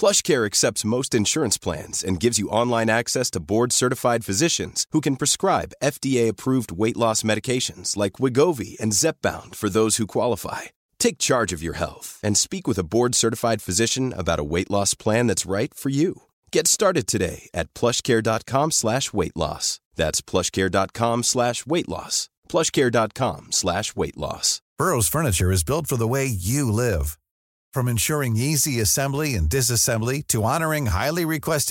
Plush Care accept most insurance plans gives the board certified physicians prescribe T ایپڈیشن take charge of your اسپیق و board certified physician from insuring E C assembly Anas assembly to honours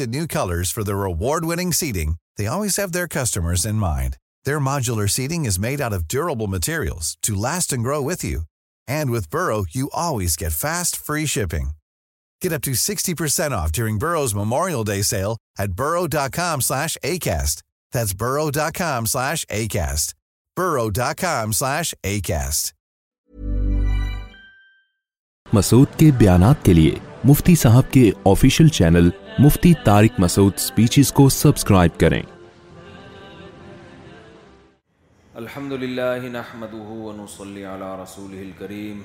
their customer Masood کے بیانات کے لیے مفتی صاحب کے official channel Mufti Tariq Masood speeches کو subscribe کریں الحمد للہ رسوله الكریم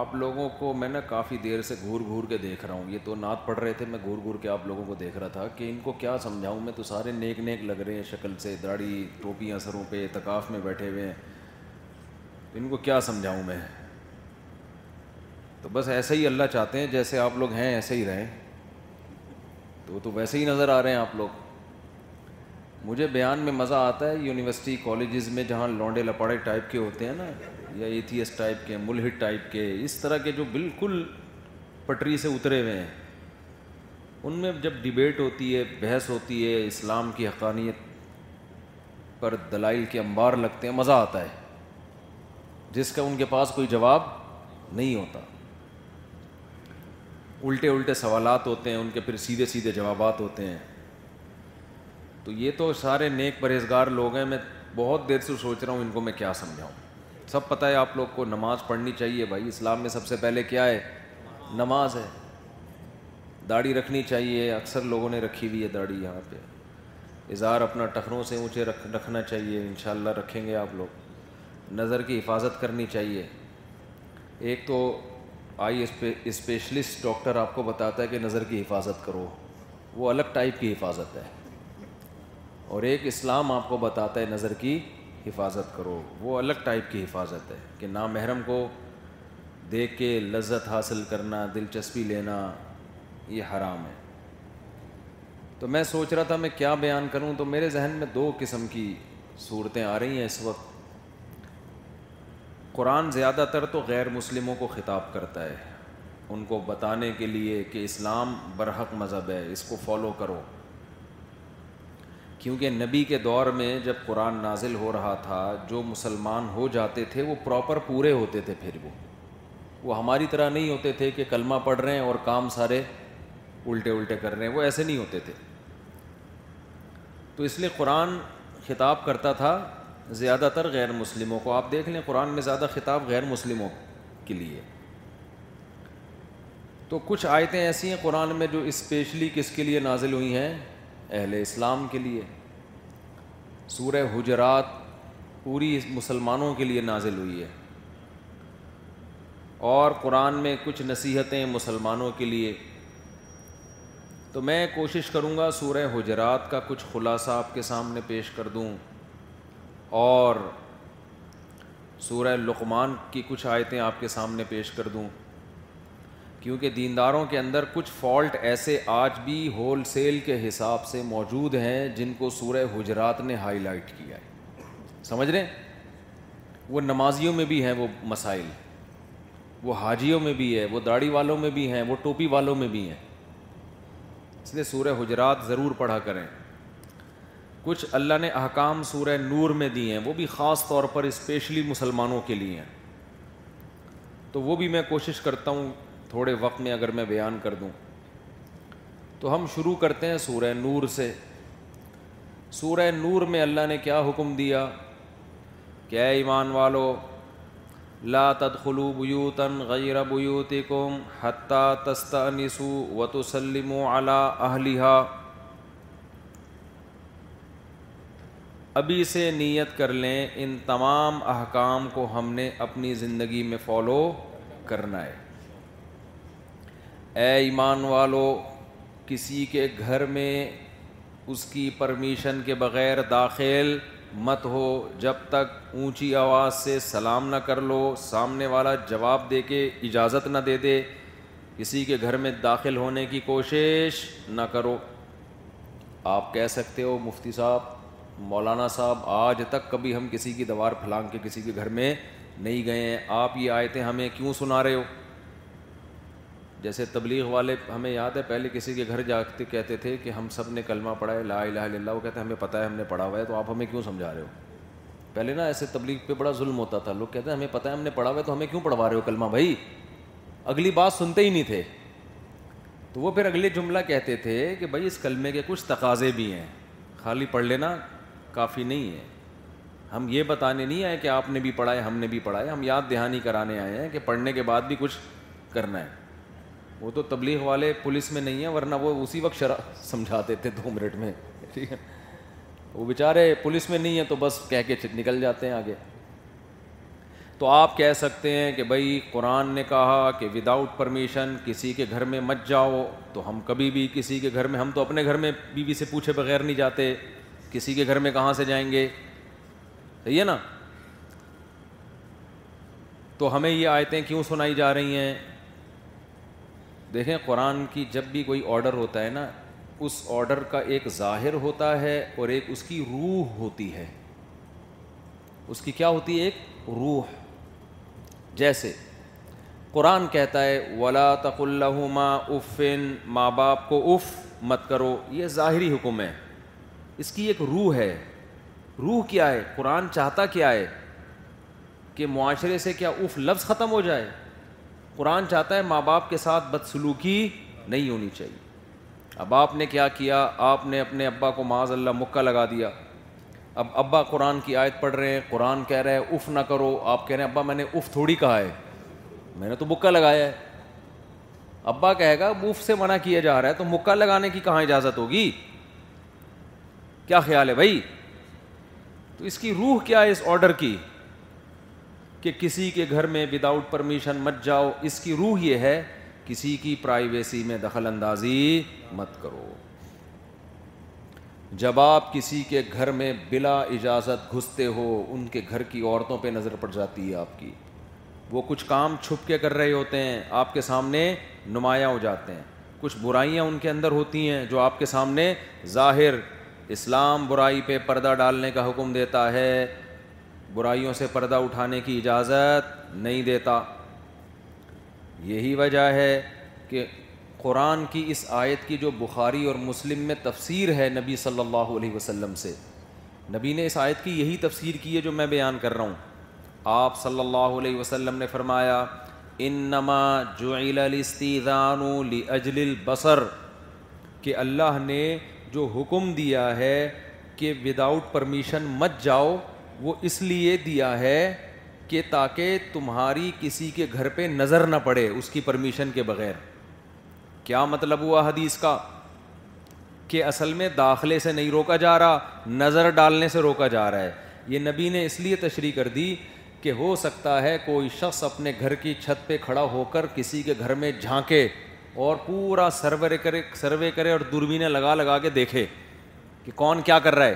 آپ لوگوں کو میں نا کافی دیر سے گھور گھور کے دیکھ رہا ہوں یہ تو نعت پڑھ رہے تھے میں گھور گھور کے آپ لوگوں کو دیکھ رہا تھا کہ ان کو کیا سمجھاؤں میں تو سارے نیک نیک لگ رہے ہیں شکل سے داڑھی ٹوپیاں اثروں پہ اعتکاف میں بیٹھے ہوئے ہیں ان کو کیا سمجھاؤں میں تو بس ایسا ہی اللہ چاہتے ہیں جیسے آپ لوگ ہیں ایسے ہی رہیں تو تو ویسے ہی نظر آ رہے ہیں آپ لوگ مجھے بیان میں مزہ آتا ہے یونیورسٹی کالجز میں جہاں لونڈے لپاڑے ٹائپ کے ہوتے ہیں نا یا ایتھیس ٹائپ کے ملحد ٹائپ کے اس طرح کے جو بالکل پٹری سے اترے ہوئے ہیں ان میں جب ڈبیٹ ہوتی ہے بحث ہوتی ہے اسلام کی حقانیت پر دلائل کے انبار لگتے ہیں مزہ آتا ہے جس کا ان کے پاس کوئی جواب نہیں ہوتا الٹے الٹے سوالات ہوتے ہیں ان کے پھر سیدھے سیدھے جوابات ہوتے ہیں تو یہ تو سارے نیک پرہیزگار لوگ ہیں میں بہت دیر سے سوچ رہا ہوں ان کو میں کیا سمجھاؤں سب پتہ ہے آپ لوگ کو نماز پڑھنی چاہیے بھائی اسلام میں سب سے پہلے کیا ہے نماز ہے داڑھی رکھنی چاہیے اکثر لوگوں نے رکھی ہوئی ہے داڑھی یہاں پہ اظہار اپنا ٹخروں سے اونچے رکھ رکھنا چاہیے ان شاء اللہ رکھیں گے آپ لوگ نظر کی حفاظت کرنی چاہیے ایک تو آئی اسپیشلسٹ ڈاکٹر آپ کو بتاتا ہے کہ نظر کی حفاظت کرو وہ الگ ٹائپ کی حفاظت ہے اور ایک اسلام آپ کو بتاتا ہے نظر کی حفاظت کرو وہ الگ ٹائپ کی حفاظت ہے کہ نامحرم کو دیکھ کے لذت حاصل کرنا دلچسپی لینا یہ حرام ہے تو میں سوچ رہا تھا میں کیا بیان کروں تو میرے ذہن میں دو قسم کی صورتیں آ رہی ہیں اس وقت قرآن زیادہ تر تو غیر مسلموں کو خطاب کرتا ہے ان کو بتانے کے لیے کہ اسلام برحق مذہب ہے اس کو فالو کرو کیونکہ نبی کے دور میں جب قرآن نازل ہو رہا تھا جو مسلمان ہو جاتے تھے وہ پراپر پورے ہوتے تھے پھر وہ وہ ہماری طرح نہیں ہوتے تھے کہ کلمہ پڑھ رہے ہیں اور کام سارے الٹے الٹے کر رہے ہیں وہ ایسے نہیں ہوتے تھے تو اس لیے قرآن خطاب کرتا تھا زیادہ تر غیر مسلموں کو آپ دیکھ لیں قرآن میں زیادہ خطاب غیر مسلموں کے لیے تو کچھ آیتیں ایسی ہیں قرآن میں جو اسپیشلی کس کے لیے نازل ہوئی ہیں اہل اسلام کے لیے سورہ حجرات پوری مسلمانوں کے لیے نازل ہوئی ہے اور قرآن میں کچھ نصیحتیں مسلمانوں کے لیے تو میں کوشش کروں گا سورہ حجرات کا کچھ خلاصہ آپ کے سامنے پیش کر دوں اور سورہ لقمان کی کچھ آیتیں آپ کے سامنے پیش کر دوں کیونکہ دینداروں کے اندر کچھ فالٹ ایسے آج بھی ہول سیل کے حساب سے موجود ہیں جن کو سورہ حجرات نے ہائی لائٹ کیا ہے سمجھ رہے ہیں وہ نمازیوں میں بھی ہیں وہ مسائل وہ حاجیوں میں بھی ہے وہ داڑھی والوں میں بھی ہیں وہ ٹوپی والوں میں بھی ہیں اس لیے سورہ حجرات ضرور پڑھا کریں کچھ اللہ نے احکام سورہ نور میں دی ہیں وہ بھی خاص طور پر اسپیشلی مسلمانوں کے لیے ہیں تو وہ بھی میں کوشش کرتا ہوں تھوڑے وقت میں اگر میں بیان کر دوں تو ہم شروع کرتے ہیں سورہ نور سے سورہ نور میں اللہ نے کیا حکم دیا کہ اے ایمان والو لا تدخلوا یو غیر بیوتکم حتی تستانسوا وتسلموا علی وط و ابھی سے نیت کر لیں ان تمام احکام کو ہم نے اپنی زندگی میں فالو کرنا ہے اے ایمان والو کسی کے گھر میں اس کی پرمیشن کے بغیر داخل مت ہو جب تک اونچی آواز سے سلام نہ کر لو سامنے والا جواب دے کے اجازت نہ دے دے کسی کے گھر میں داخل ہونے کی کوشش نہ کرو آپ کہہ سکتے ہو مفتی صاحب مولانا صاحب آج تک کبھی ہم کسی کی دیوار پھلانگ کے کسی کے گھر میں نہیں گئے ہیں آپ یہ آئے تھے ہمیں کیوں سنا رہے ہو جیسے تبلیغ والے ہمیں یاد ہے پہلے کسی کے گھر جا کے کہتے تھے کہ ہم سب نے کلمہ پڑھا ہے لا الہ الا اللہ وہ کہتے ہیں ہمیں پتہ ہے ہم نے پڑھا ہوا ہے تو آپ ہمیں کیوں سمجھا رہے ہو پہلے نا ایسے تبلیغ پہ بڑا ظلم ہوتا تھا لوگ کہتے ہیں ہمیں پتہ ہے ہم نے پڑھا ہوا ہے تو ہمیں کیوں پڑھوا رہے ہو کلمہ بھائی اگلی بات سنتے ہی نہیں تھے تو وہ پھر اگلے جملہ کہتے تھے کہ بھائی اس کلمے کے کچھ تقاضے بھی ہیں خالی پڑھ لینا کافی نہیں ہے ہم یہ بتانے نہیں آئے کہ آپ نے بھی پڑھائے ہم نے بھی پڑھائے ہم یاد دہانی کرانے آئے ہیں کہ پڑھنے کے بعد بھی کچھ کرنا ہے وہ تو تبلیغ والے پولیس میں نہیں ہیں ورنہ وہ اسی وقت شرح سمجھاتے تھے دو منٹ میں ٹھیک ہے وہ بیچارے پولیس میں نہیں ہیں تو بس کہہ کے نکل جاتے ہیں آگے تو آپ کہہ سکتے ہیں کہ بھائی قرآن نے کہا کہ ود آؤٹ پرمیشن کسی کے گھر میں مت جاؤ تو ہم کبھی بھی کسی کے گھر میں ہم تو اپنے گھر میں بیوی بی سے پوچھے بغیر نہیں جاتے کسی کے گھر میں کہاں سے جائیں گے صحیح ہے نا تو ہمیں یہ آیتیں کیوں سنائی جا رہی ہیں دیکھیں قرآن کی جب بھی کوئی آڈر ہوتا ہے نا اس آڈر کا ایک ظاہر ہوتا ہے اور ایک اس کی روح ہوتی ہے اس کی کیا ہوتی ہے ایک روح جیسے قرآن کہتا ہے ولا تق اللہ ماں افن ماں باپ کو اف مت کرو یہ ظاہری حکم ہے اس کی ایک روح ہے روح کیا ہے قرآن چاہتا کیا ہے کہ معاشرے سے کیا اف لفظ ختم ہو جائے قرآن چاہتا ہے ماں باپ کے ساتھ بدسلوکی نہیں ہونی چاہیے اب آپ نے کیا کیا آپ نے اپنے ابا کو معاذ اللہ مکہ لگا دیا اب ابا قرآن کی آیت پڑھ رہے ہیں قرآن کہہ رہے ہیں اف نہ کرو آپ کہہ رہے ہیں ابا میں نے اف تھوڑی کہا ہے میں نے تو مکہ لگایا ہے ابا کہے گا اف سے منع کیا جا رہا ہے تو مکہ لگانے کی کہاں اجازت ہوگی کیا خیال ہے بھائی تو اس کی روح کیا ہے اس آرڈر کی کہ کسی کے گھر میں ود آؤٹ پرمیشن مت جاؤ اس کی روح یہ ہے کسی کی پرائیویسی میں دخل اندازی مت کرو جب آپ کسی کے گھر میں بلا اجازت گھستے ہو ان کے گھر کی عورتوں پہ نظر پڑ جاتی ہے آپ کی وہ کچھ کام چھپ کے کر رہے ہوتے ہیں آپ کے سامنے نمایاں ہو جاتے ہیں کچھ برائیاں ان کے اندر ہوتی ہیں جو آپ کے سامنے ظاہر اسلام برائی پہ پردہ ڈالنے کا حکم دیتا ہے برائیوں سے پردہ اٹھانے کی اجازت نہیں دیتا یہی وجہ ہے کہ قرآن کی اس آیت کی جو بخاری اور مسلم میں تفسیر ہے نبی صلی اللہ علیہ وسلم سے نبی نے اس آیت کی یہی تفسیر کی ہے جو میں بیان کر رہا ہوں آپ صلی اللہ علیہ وسلم نے فرمایا ان نما الاستیذان لاجل البصر کہ اللہ نے جو حکم دیا ہے کہ ود آؤٹ پرمیشن مت جاؤ وہ اس لیے دیا ہے کہ تاکہ تمہاری کسی کے گھر پہ نظر نہ پڑے اس کی پرمیشن کے بغیر کیا مطلب ہوا حدیث کا کہ اصل میں داخلے سے نہیں روکا جا رہا نظر ڈالنے سے روکا جا رہا ہے یہ نبی نے اس لیے تشریح کر دی کہ ہو سکتا ہے کوئی شخص اپنے گھر کی چھت پہ کھڑا ہو کر کسی کے گھر میں جھانکے اور پورا سروے کرے سروے کرے اور دوربینیں لگا لگا کے دیکھے کہ کون کیا کر رہا ہے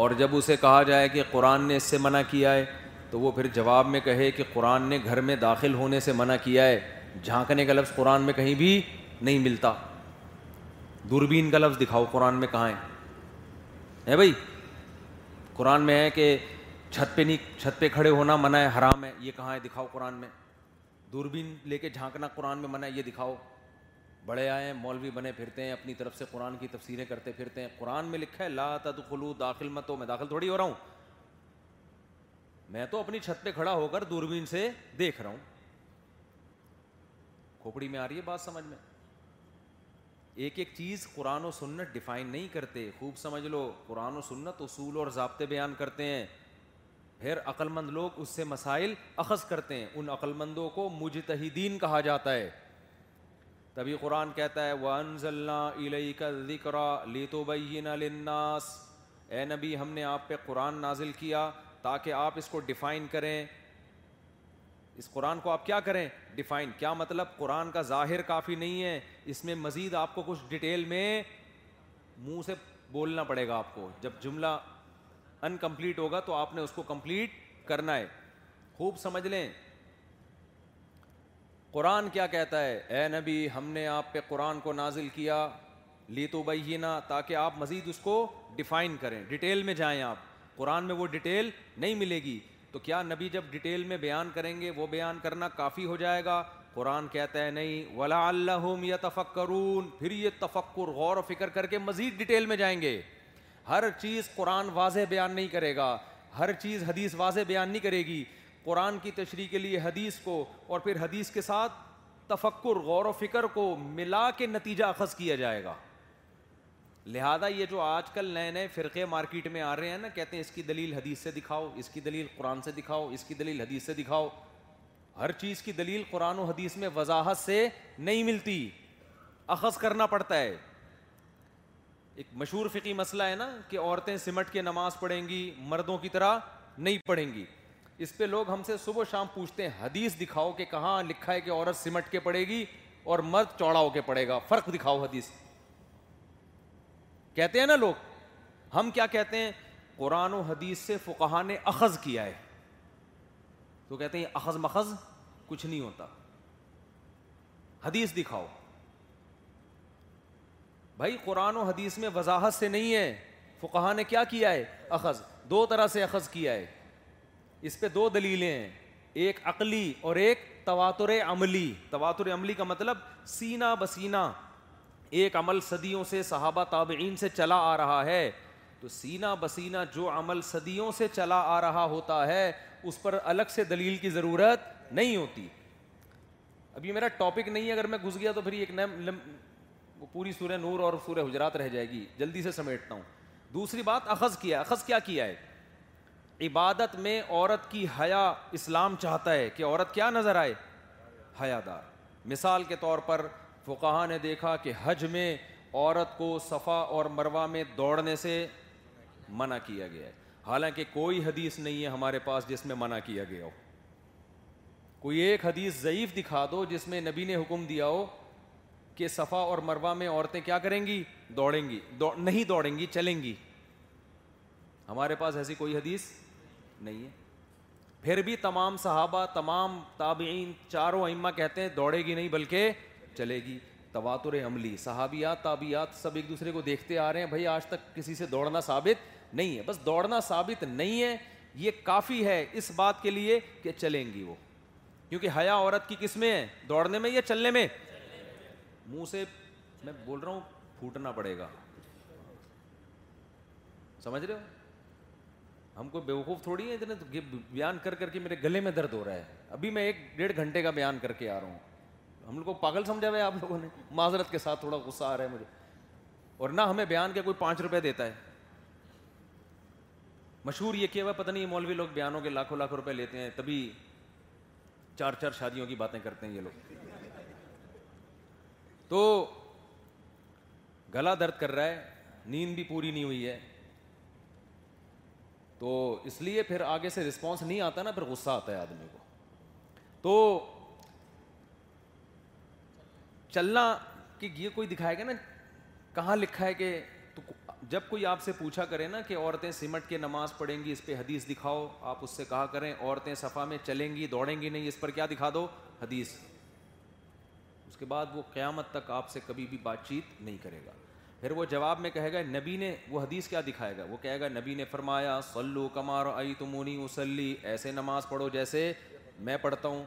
اور جب اسے کہا جائے کہ قرآن نے اس سے منع کیا ہے تو وہ پھر جواب میں کہے کہ قرآن نے گھر میں داخل ہونے سے منع کیا ہے جھانکنے کا لفظ قرآن میں کہیں بھی نہیں ملتا دوربین کا لفظ دکھاؤ قرآن میں کہاں ہے بھائی قرآن میں ہے کہ چھت پہ نہیں چھت پہ کھڑے ہونا منع ہے حرام ہے یہ کہاں ہے دکھاؤ قرآن میں دوربین لے کے جھانکنا قرآن میں منع یہ دکھاؤ بڑے آئے ہیں مولوی بنے پھرتے ہیں اپنی طرف سے قرآن کی تفسیریں کرتے پھرتے ہیں قرآن میں لکھا ہے لا تدخلو داخل مت ہو میں داخل تھوڑی ہو رہا ہوں میں تو اپنی چھت پہ کھڑا ہو کر دوربین سے دیکھ رہا ہوں کھوپڑی میں آ رہی ہے بات سمجھ میں ایک ایک چیز قرآن و سنت ڈیفائن نہیں کرتے خوب سمجھ لو قرآن و سنت اصول اور ضابطے بیان کرتے ہیں پھر عقل مند لوگ اس سے مسائل اخذ کرتے ہیں ان عقل مندوں کو مجتہدین کہا جاتا ہے تبھی قرآن کہتا ہے ون ضلع علی کاذیق رہ لی تو اے نبی ہم نے آپ پہ قرآن نازل کیا تاکہ آپ اس کو ڈیفائن کریں اس قرآن کو آپ کیا کریں ڈیفائن کیا مطلب قرآن کا ظاہر کافی نہیں ہے اس میں مزید آپ کو کچھ ڈیٹیل میں منہ سے بولنا پڑے گا آپ کو جب جملہ انکمپلیٹ ہوگا تو آپ نے اس کو کمپلیٹ کرنا ہے خوب سمجھ لیں قرآن کیا کہتا ہے اے نبی ہم نے آپ پہ قرآن کو نازل کیا لی تو بھائی ہی نہ تاکہ آپ مزید اس کو ڈیفائن کریں ڈیٹیل میں جائیں آپ قرآن میں وہ ڈیٹیل نہیں ملے گی تو کیا نبی جب ڈیٹیل میں بیان کریں گے وہ بیان کرنا کافی ہو جائے گا قرآن کہتا ہے نہیں ولا اللہ یا تفکرون پھر یہ تفکر غور و فکر کر کے مزید ڈیٹیل میں جائیں گے ہر چیز قرآن واضح بیان نہیں کرے گا ہر چیز حدیث واضح بیان نہیں کرے گی قرآن کی تشریح کے لیے حدیث کو اور پھر حدیث کے ساتھ تفکر غور و فکر کو ملا کے نتیجہ اخذ کیا جائے گا لہذا یہ جو آج کل نئے نئے فرقے مارکیٹ میں آ رہے ہیں نا کہتے ہیں اس کی دلیل حدیث سے دکھاؤ اس کی دلیل قرآن سے دکھاؤ اس کی دلیل حدیث سے دکھاؤ ہر چیز کی دلیل قرآن و حدیث میں وضاحت سے نہیں ملتی اخذ کرنا پڑتا ہے ایک مشہور فقی مسئلہ ہے نا کہ عورتیں سمٹ کے نماز پڑھیں گی مردوں کی طرح نہیں پڑھیں گی اس پہ لوگ ہم سے صبح شام پوچھتے ہیں حدیث دکھاؤ کہ کہاں لکھا ہے کہ عورت سمٹ کے پڑے گی اور مرد چوڑا ہو کے پڑے گا فرق دکھاؤ حدیث کہتے ہیں نا لوگ ہم کیا کہتے ہیں قرآن و حدیث سے فقہ نے اخذ کیا ہے تو کہتے ہیں اخذ مخذ کچھ نہیں ہوتا حدیث دکھاؤ بھائی قرآن و حدیث میں وضاحت سے نہیں ہے فقہ نے کیا کیا ہے اخذ دو طرح سے اخذ کیا ہے اس پہ دو دلیلیں ہیں ایک عقلی اور ایک تواتر عملی تواتر عملی کا مطلب سینہ بسینہ ایک عمل صدیوں سے صحابہ تابعین سے چلا آ رہا ہے تو سینہ بسینہ جو عمل صدیوں سے چلا آ رہا ہوتا ہے اس پر الگ سے دلیل کی ضرورت نہیں ہوتی اب یہ میرا ٹاپک نہیں ہے اگر میں گھس گیا تو پھر ایک وہ پوری سورہ نور اور سورہ حجرات رہ جائے گی جلدی سے سمیٹتا ہوں دوسری بات اخذ کیا ہے اخذ کیا کیا ہے عبادت میں عورت کی حیا اسلام چاہتا ہے کہ عورت کیا نظر آئے حیا دار مثال کے طور پر فقہ نے دیکھا کہ حج میں عورت کو صفا اور مروا میں دوڑنے سے منع کیا گیا ہے حالانکہ کوئی حدیث نہیں ہے ہمارے پاس جس میں منع کیا گیا ہو کوئی ایک حدیث ضعیف دکھا دو جس میں نبی نے حکم دیا ہو کہ صفا اور مروا میں عورتیں کیا کریں گی دوڑیں گی دوڑ, نہیں دوڑیں گی چلیں گی ہمارے پاس ایسی کوئی حدیث نہیں ہے پھر بھی تمام صحابہ تمام تابعین چاروں کہتے ہیں دوڑے گی نہیں بلکہ چلے گی تواتر عملی صحابیات تابیات سب ایک دوسرے کو دیکھتے آ رہے ہیں بھائی آج تک کسی سے دوڑنا ثابت نہیں ہے بس دوڑنا ثابت نہیں ہے یہ کافی ہے اس بات کے لیے کہ چلیں گی وہ کیونکہ حیا عورت کی کس میں ہے دوڑنے میں یا چلنے میں منہ سے میں بول رہا ہوں پھوٹنا پڑے گا سمجھ رہے ہو ہم کو بیوقوف تھوڑی ہے اتنے بیان کر کر کے میرے گلے میں درد ہو رہا ہے ابھی میں ایک ڈیڑھ گھنٹے کا بیان کر کے آ رہا ہوں ہم لوگ کو پاگل سمجھا ہوا ہے آپ لوگوں نے معذرت کے ساتھ تھوڑا غصہ آ رہا ہے مجھے اور نہ ہمیں بیان کے کوئی پانچ روپے دیتا ہے مشہور یہ کیا ہوا پتہ نہیں مولوی لوگ بیانوں کے لاکھوں لاکھوں روپے لیتے ہیں تبھی چار چار شادیوں کی باتیں کرتے ہیں یہ لوگ تو گلا درد کر رہا ہے نیند بھی پوری نہیں ہوئی ہے تو اس لیے پھر آگے سے رسپانس نہیں آتا نا پھر غصہ آتا ہے آدمی کو تو چلنا کہ یہ کوئی دکھائے گا نا کہاں لکھا ہے کہ تو جب کوئی آپ سے پوچھا کرے نا کہ عورتیں سمٹ کے نماز پڑھیں گی اس پہ حدیث دکھاؤ آپ اس سے کہا کریں عورتیں صفا میں چلیں گی دوڑیں گی نہیں اس پر کیا دکھا دو حدیث اس کے بعد وہ قیامت تک آپ سے کبھی بھی بات چیت نہیں کرے گا پھر وہ جواب میں کہے گا نبی نے وہ حدیث کیا دکھائے گا وہ کہے گا نبی نے فرمایا سلو کمار آئی تمونی وسلی ایسے نماز پڑھو جیسے میں پڑھتا ہوں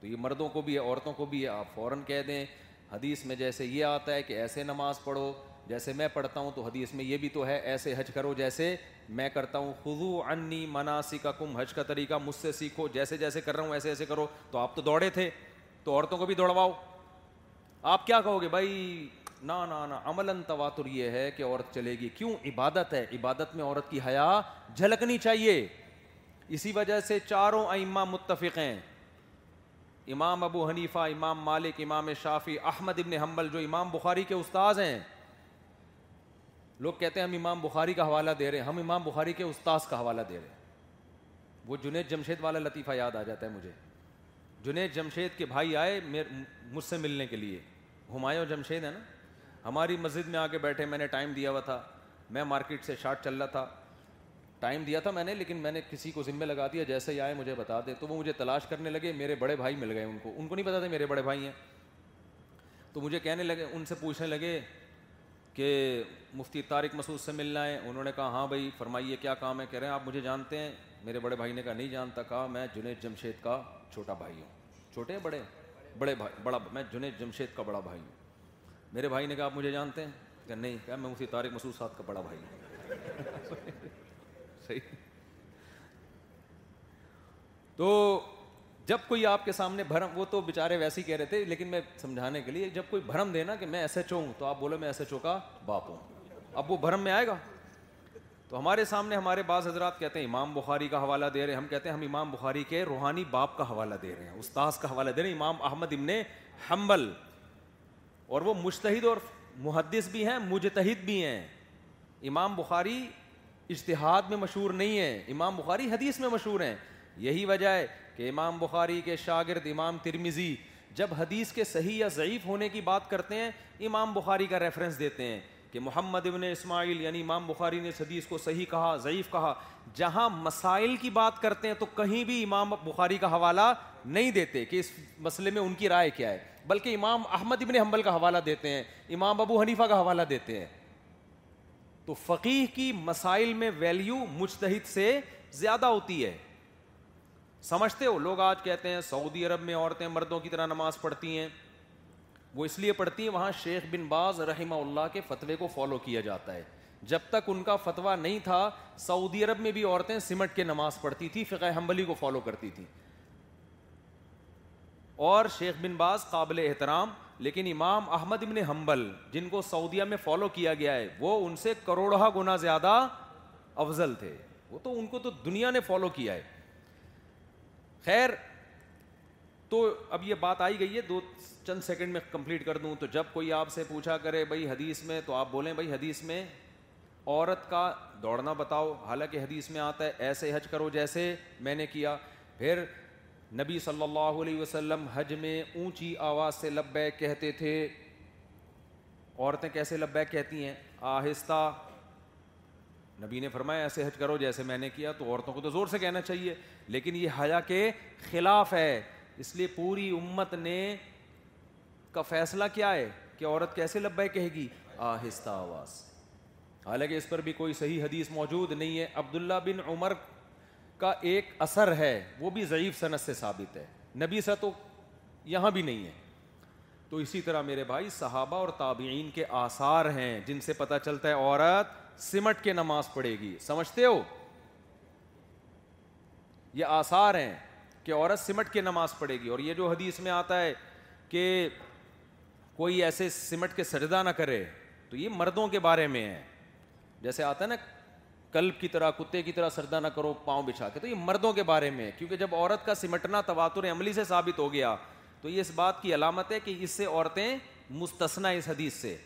تو یہ مردوں کو بھی ہے عورتوں کو بھی ہے آپ فوراً کہہ دیں حدیث میں جیسے یہ آتا ہے کہ ایسے نماز پڑھو جیسے میں پڑھتا ہوں تو حدیث میں یہ بھی تو ہے ایسے حج کرو جیسے میں کرتا ہوں خزو انی مناسی کا کم حج کا طریقہ مجھ سے سیکھو جیسے جیسے کر رہا ہوں ایسے ایسے کرو تو آپ تو دوڑے تھے تو عورتوں کو بھی دوڑواؤ آپ کیا کہو گے بھائی نا نا نا عمل تواتر یہ ہے کہ عورت چلے گی کیوں عبادت ہے عبادت میں عورت کی حیا جھلکنی چاہیے اسی وجہ سے چاروں ائمہ متفق ہیں امام ابو حنیفہ امام مالک امام شافی احمد ابن حنبل جو امام بخاری کے استاذ ہیں لوگ کہتے ہیں ہم امام بخاری کا حوالہ دے رہے ہیں ہم امام بخاری کے استاذ کا حوالہ دے رہے ہیں وہ جنید جمشید والا لطیفہ یاد آ جاتا ہے مجھے جنید جمشید کے بھائی آئے مجھ سے ملنے کے لیے ہمایوں جمشید ہے نا ہماری مسجد میں آ کے بیٹھے میں نے ٹائم دیا ہوا تھا میں مارکیٹ سے شارٹ چل رہا تھا ٹائم دیا تھا میں نے لیکن میں نے کسی کو ذمہ لگا دیا جیسے ہی آئے مجھے بتا دے تو وہ مجھے تلاش کرنے لگے میرے بڑے بھائی مل گئے ان کو ان کو نہیں پتا تھا میرے بڑے بھائی ہیں تو مجھے کہنے لگے ان سے پوچھنے لگے کہ مفتی طارق مسعود سے ملنا ہے انہوں نے کہا ہاں بھائی فرمائیے کیا کام ہے کہہ رہے ہیں آپ مجھے جانتے ہیں میرے بڑے بھائی نے کہا نہیں جانتا کہا میں جنید جمشید کا چھوٹا بھائی ہوں چھوٹے بڑے بڑے بھائی بڑا میں جنید جمشید کا بڑا بھائی ہوں میرے بھائی نے کہا آپ مجھے جانتے ہیں کہ نہیں کہا میں اسی طارق مسعود صاحب کا بڑا بھائی ہوں صحیح تو جب کوئی آپ کے سامنے بھرم وہ تو بےچارے ویسے ہی کہہ رہے تھے لیکن میں سمجھانے کے لیے جب کوئی بھرم دے نا کہ میں ایس ایچ او ہوں تو آپ بولو میں ایس ایچ او کا باپ ہوں اب وہ بھرم میں آئے گا تو ہمارے سامنے ہمارے بعض حضرات کہتے ہیں امام بخاری کا حوالہ دے رہے ہیں ہم کہتے ہیں ہم امام بخاری کے روحانی باپ کا حوالہ دے رہے ہیں استاذ کا حوالہ دے رہے ہیں امام احمد ابن حنبل اور وہ مشتحد اور محدث بھی ہیں مجتحد بھی ہیں امام بخاری اجتہاد میں مشہور نہیں ہے امام بخاری حدیث میں مشہور ہیں یہی وجہ ہے کہ امام بخاری کے شاگرد امام ترمیزی جب حدیث کے صحیح یا ضعیف ہونے کی بات کرتے ہیں امام بخاری کا ریفرنس دیتے ہیں کہ محمد ابن اسماعیل یعنی امام بخاری نے صدی کو صحیح کہا ضعیف کہا جہاں مسائل کی بات کرتے ہیں تو کہیں بھی امام بخاری کا حوالہ نہیں دیتے کہ اس مسئلے میں ان کی رائے کیا ہے بلکہ امام احمد ابن حنبل کا حوالہ دیتے ہیں امام ابو حنیفہ کا حوالہ دیتے ہیں تو فقیح کی مسائل میں ویلیو مشتحد سے زیادہ ہوتی ہے سمجھتے ہو لوگ آج کہتے ہیں سعودی عرب میں عورتیں مردوں کی طرح نماز پڑھتی ہیں وہ اس لیے پڑھتی ہیں وہاں شیخ بن باز رحمہ اللہ کے فتوے کو فالو کیا جاتا ہے جب تک ان کا فتویٰ نہیں تھا سعودی عرب میں بھی عورتیں سمٹ کے نماز پڑھتی تھیں فقہ حمبلی کو فالو کرتی تھیں اور شیخ بن باز قابل احترام لیکن امام احمد ابن حنبل جن کو سعودیہ میں فالو کیا گیا ہے وہ ان سے کروڑا گنا زیادہ افضل تھے وہ تو ان کو تو دنیا نے فالو کیا ہے خیر تو اب یہ بات آئی گئی ہے دو چند سیکنڈ میں کمپلیٹ کر دوں تو جب کوئی آپ سے پوچھا کرے بھائی حدیث میں تو آپ بولیں بھائی حدیث میں عورت کا دوڑنا بتاؤ حالانکہ حدیث میں آتا ہے ایسے حج کرو جیسے میں نے کیا پھر نبی صلی اللہ علیہ وسلم حج میں اونچی آواز سے لبیک کہتے تھے عورتیں کیسے لبیک کہتی ہیں آہستہ نبی نے فرمایا ایسے حج کرو جیسے میں نے کیا تو عورتوں کو تو زور سے کہنا چاہیے لیکن یہ حیا کے خلاف ہے اس لیے پوری امت نے کا فیصلہ کیا ہے کہ عورت کیسے لبے کہے گی آہستہ آواز حالانکہ اس پر بھی کوئی صحیح حدیث موجود نہیں ہے عبداللہ بن عمر کا ایک اثر ہے وہ بھی ضعیف صنعت سے ثابت ہے نبی سا تو یہاں بھی نہیں ہے تو اسی طرح میرے بھائی صحابہ اور تابعین کے آثار ہیں جن سے پتہ چلتا ہے عورت سمٹ کے نماز پڑھے گی سمجھتے ہو یہ آثار ہیں کہ عورت سمٹ کے نماز پڑھے گی اور یہ جو حدیث میں آتا ہے کہ کوئی ایسے سمٹ کے سجدہ نہ کرے تو یہ مردوں کے بارے میں ہے جیسے آتا ہے نا کلب کی طرح کتے کی طرح سردہ نہ کرو پاؤں بچھا کے تو یہ مردوں کے بارے میں ہے کیونکہ جب عورت کا سمٹنا تواتر عملی سے ثابت ہو گیا تو یہ اس بات کی علامت ہے کہ اس سے عورتیں مستثنا اس حدیث سے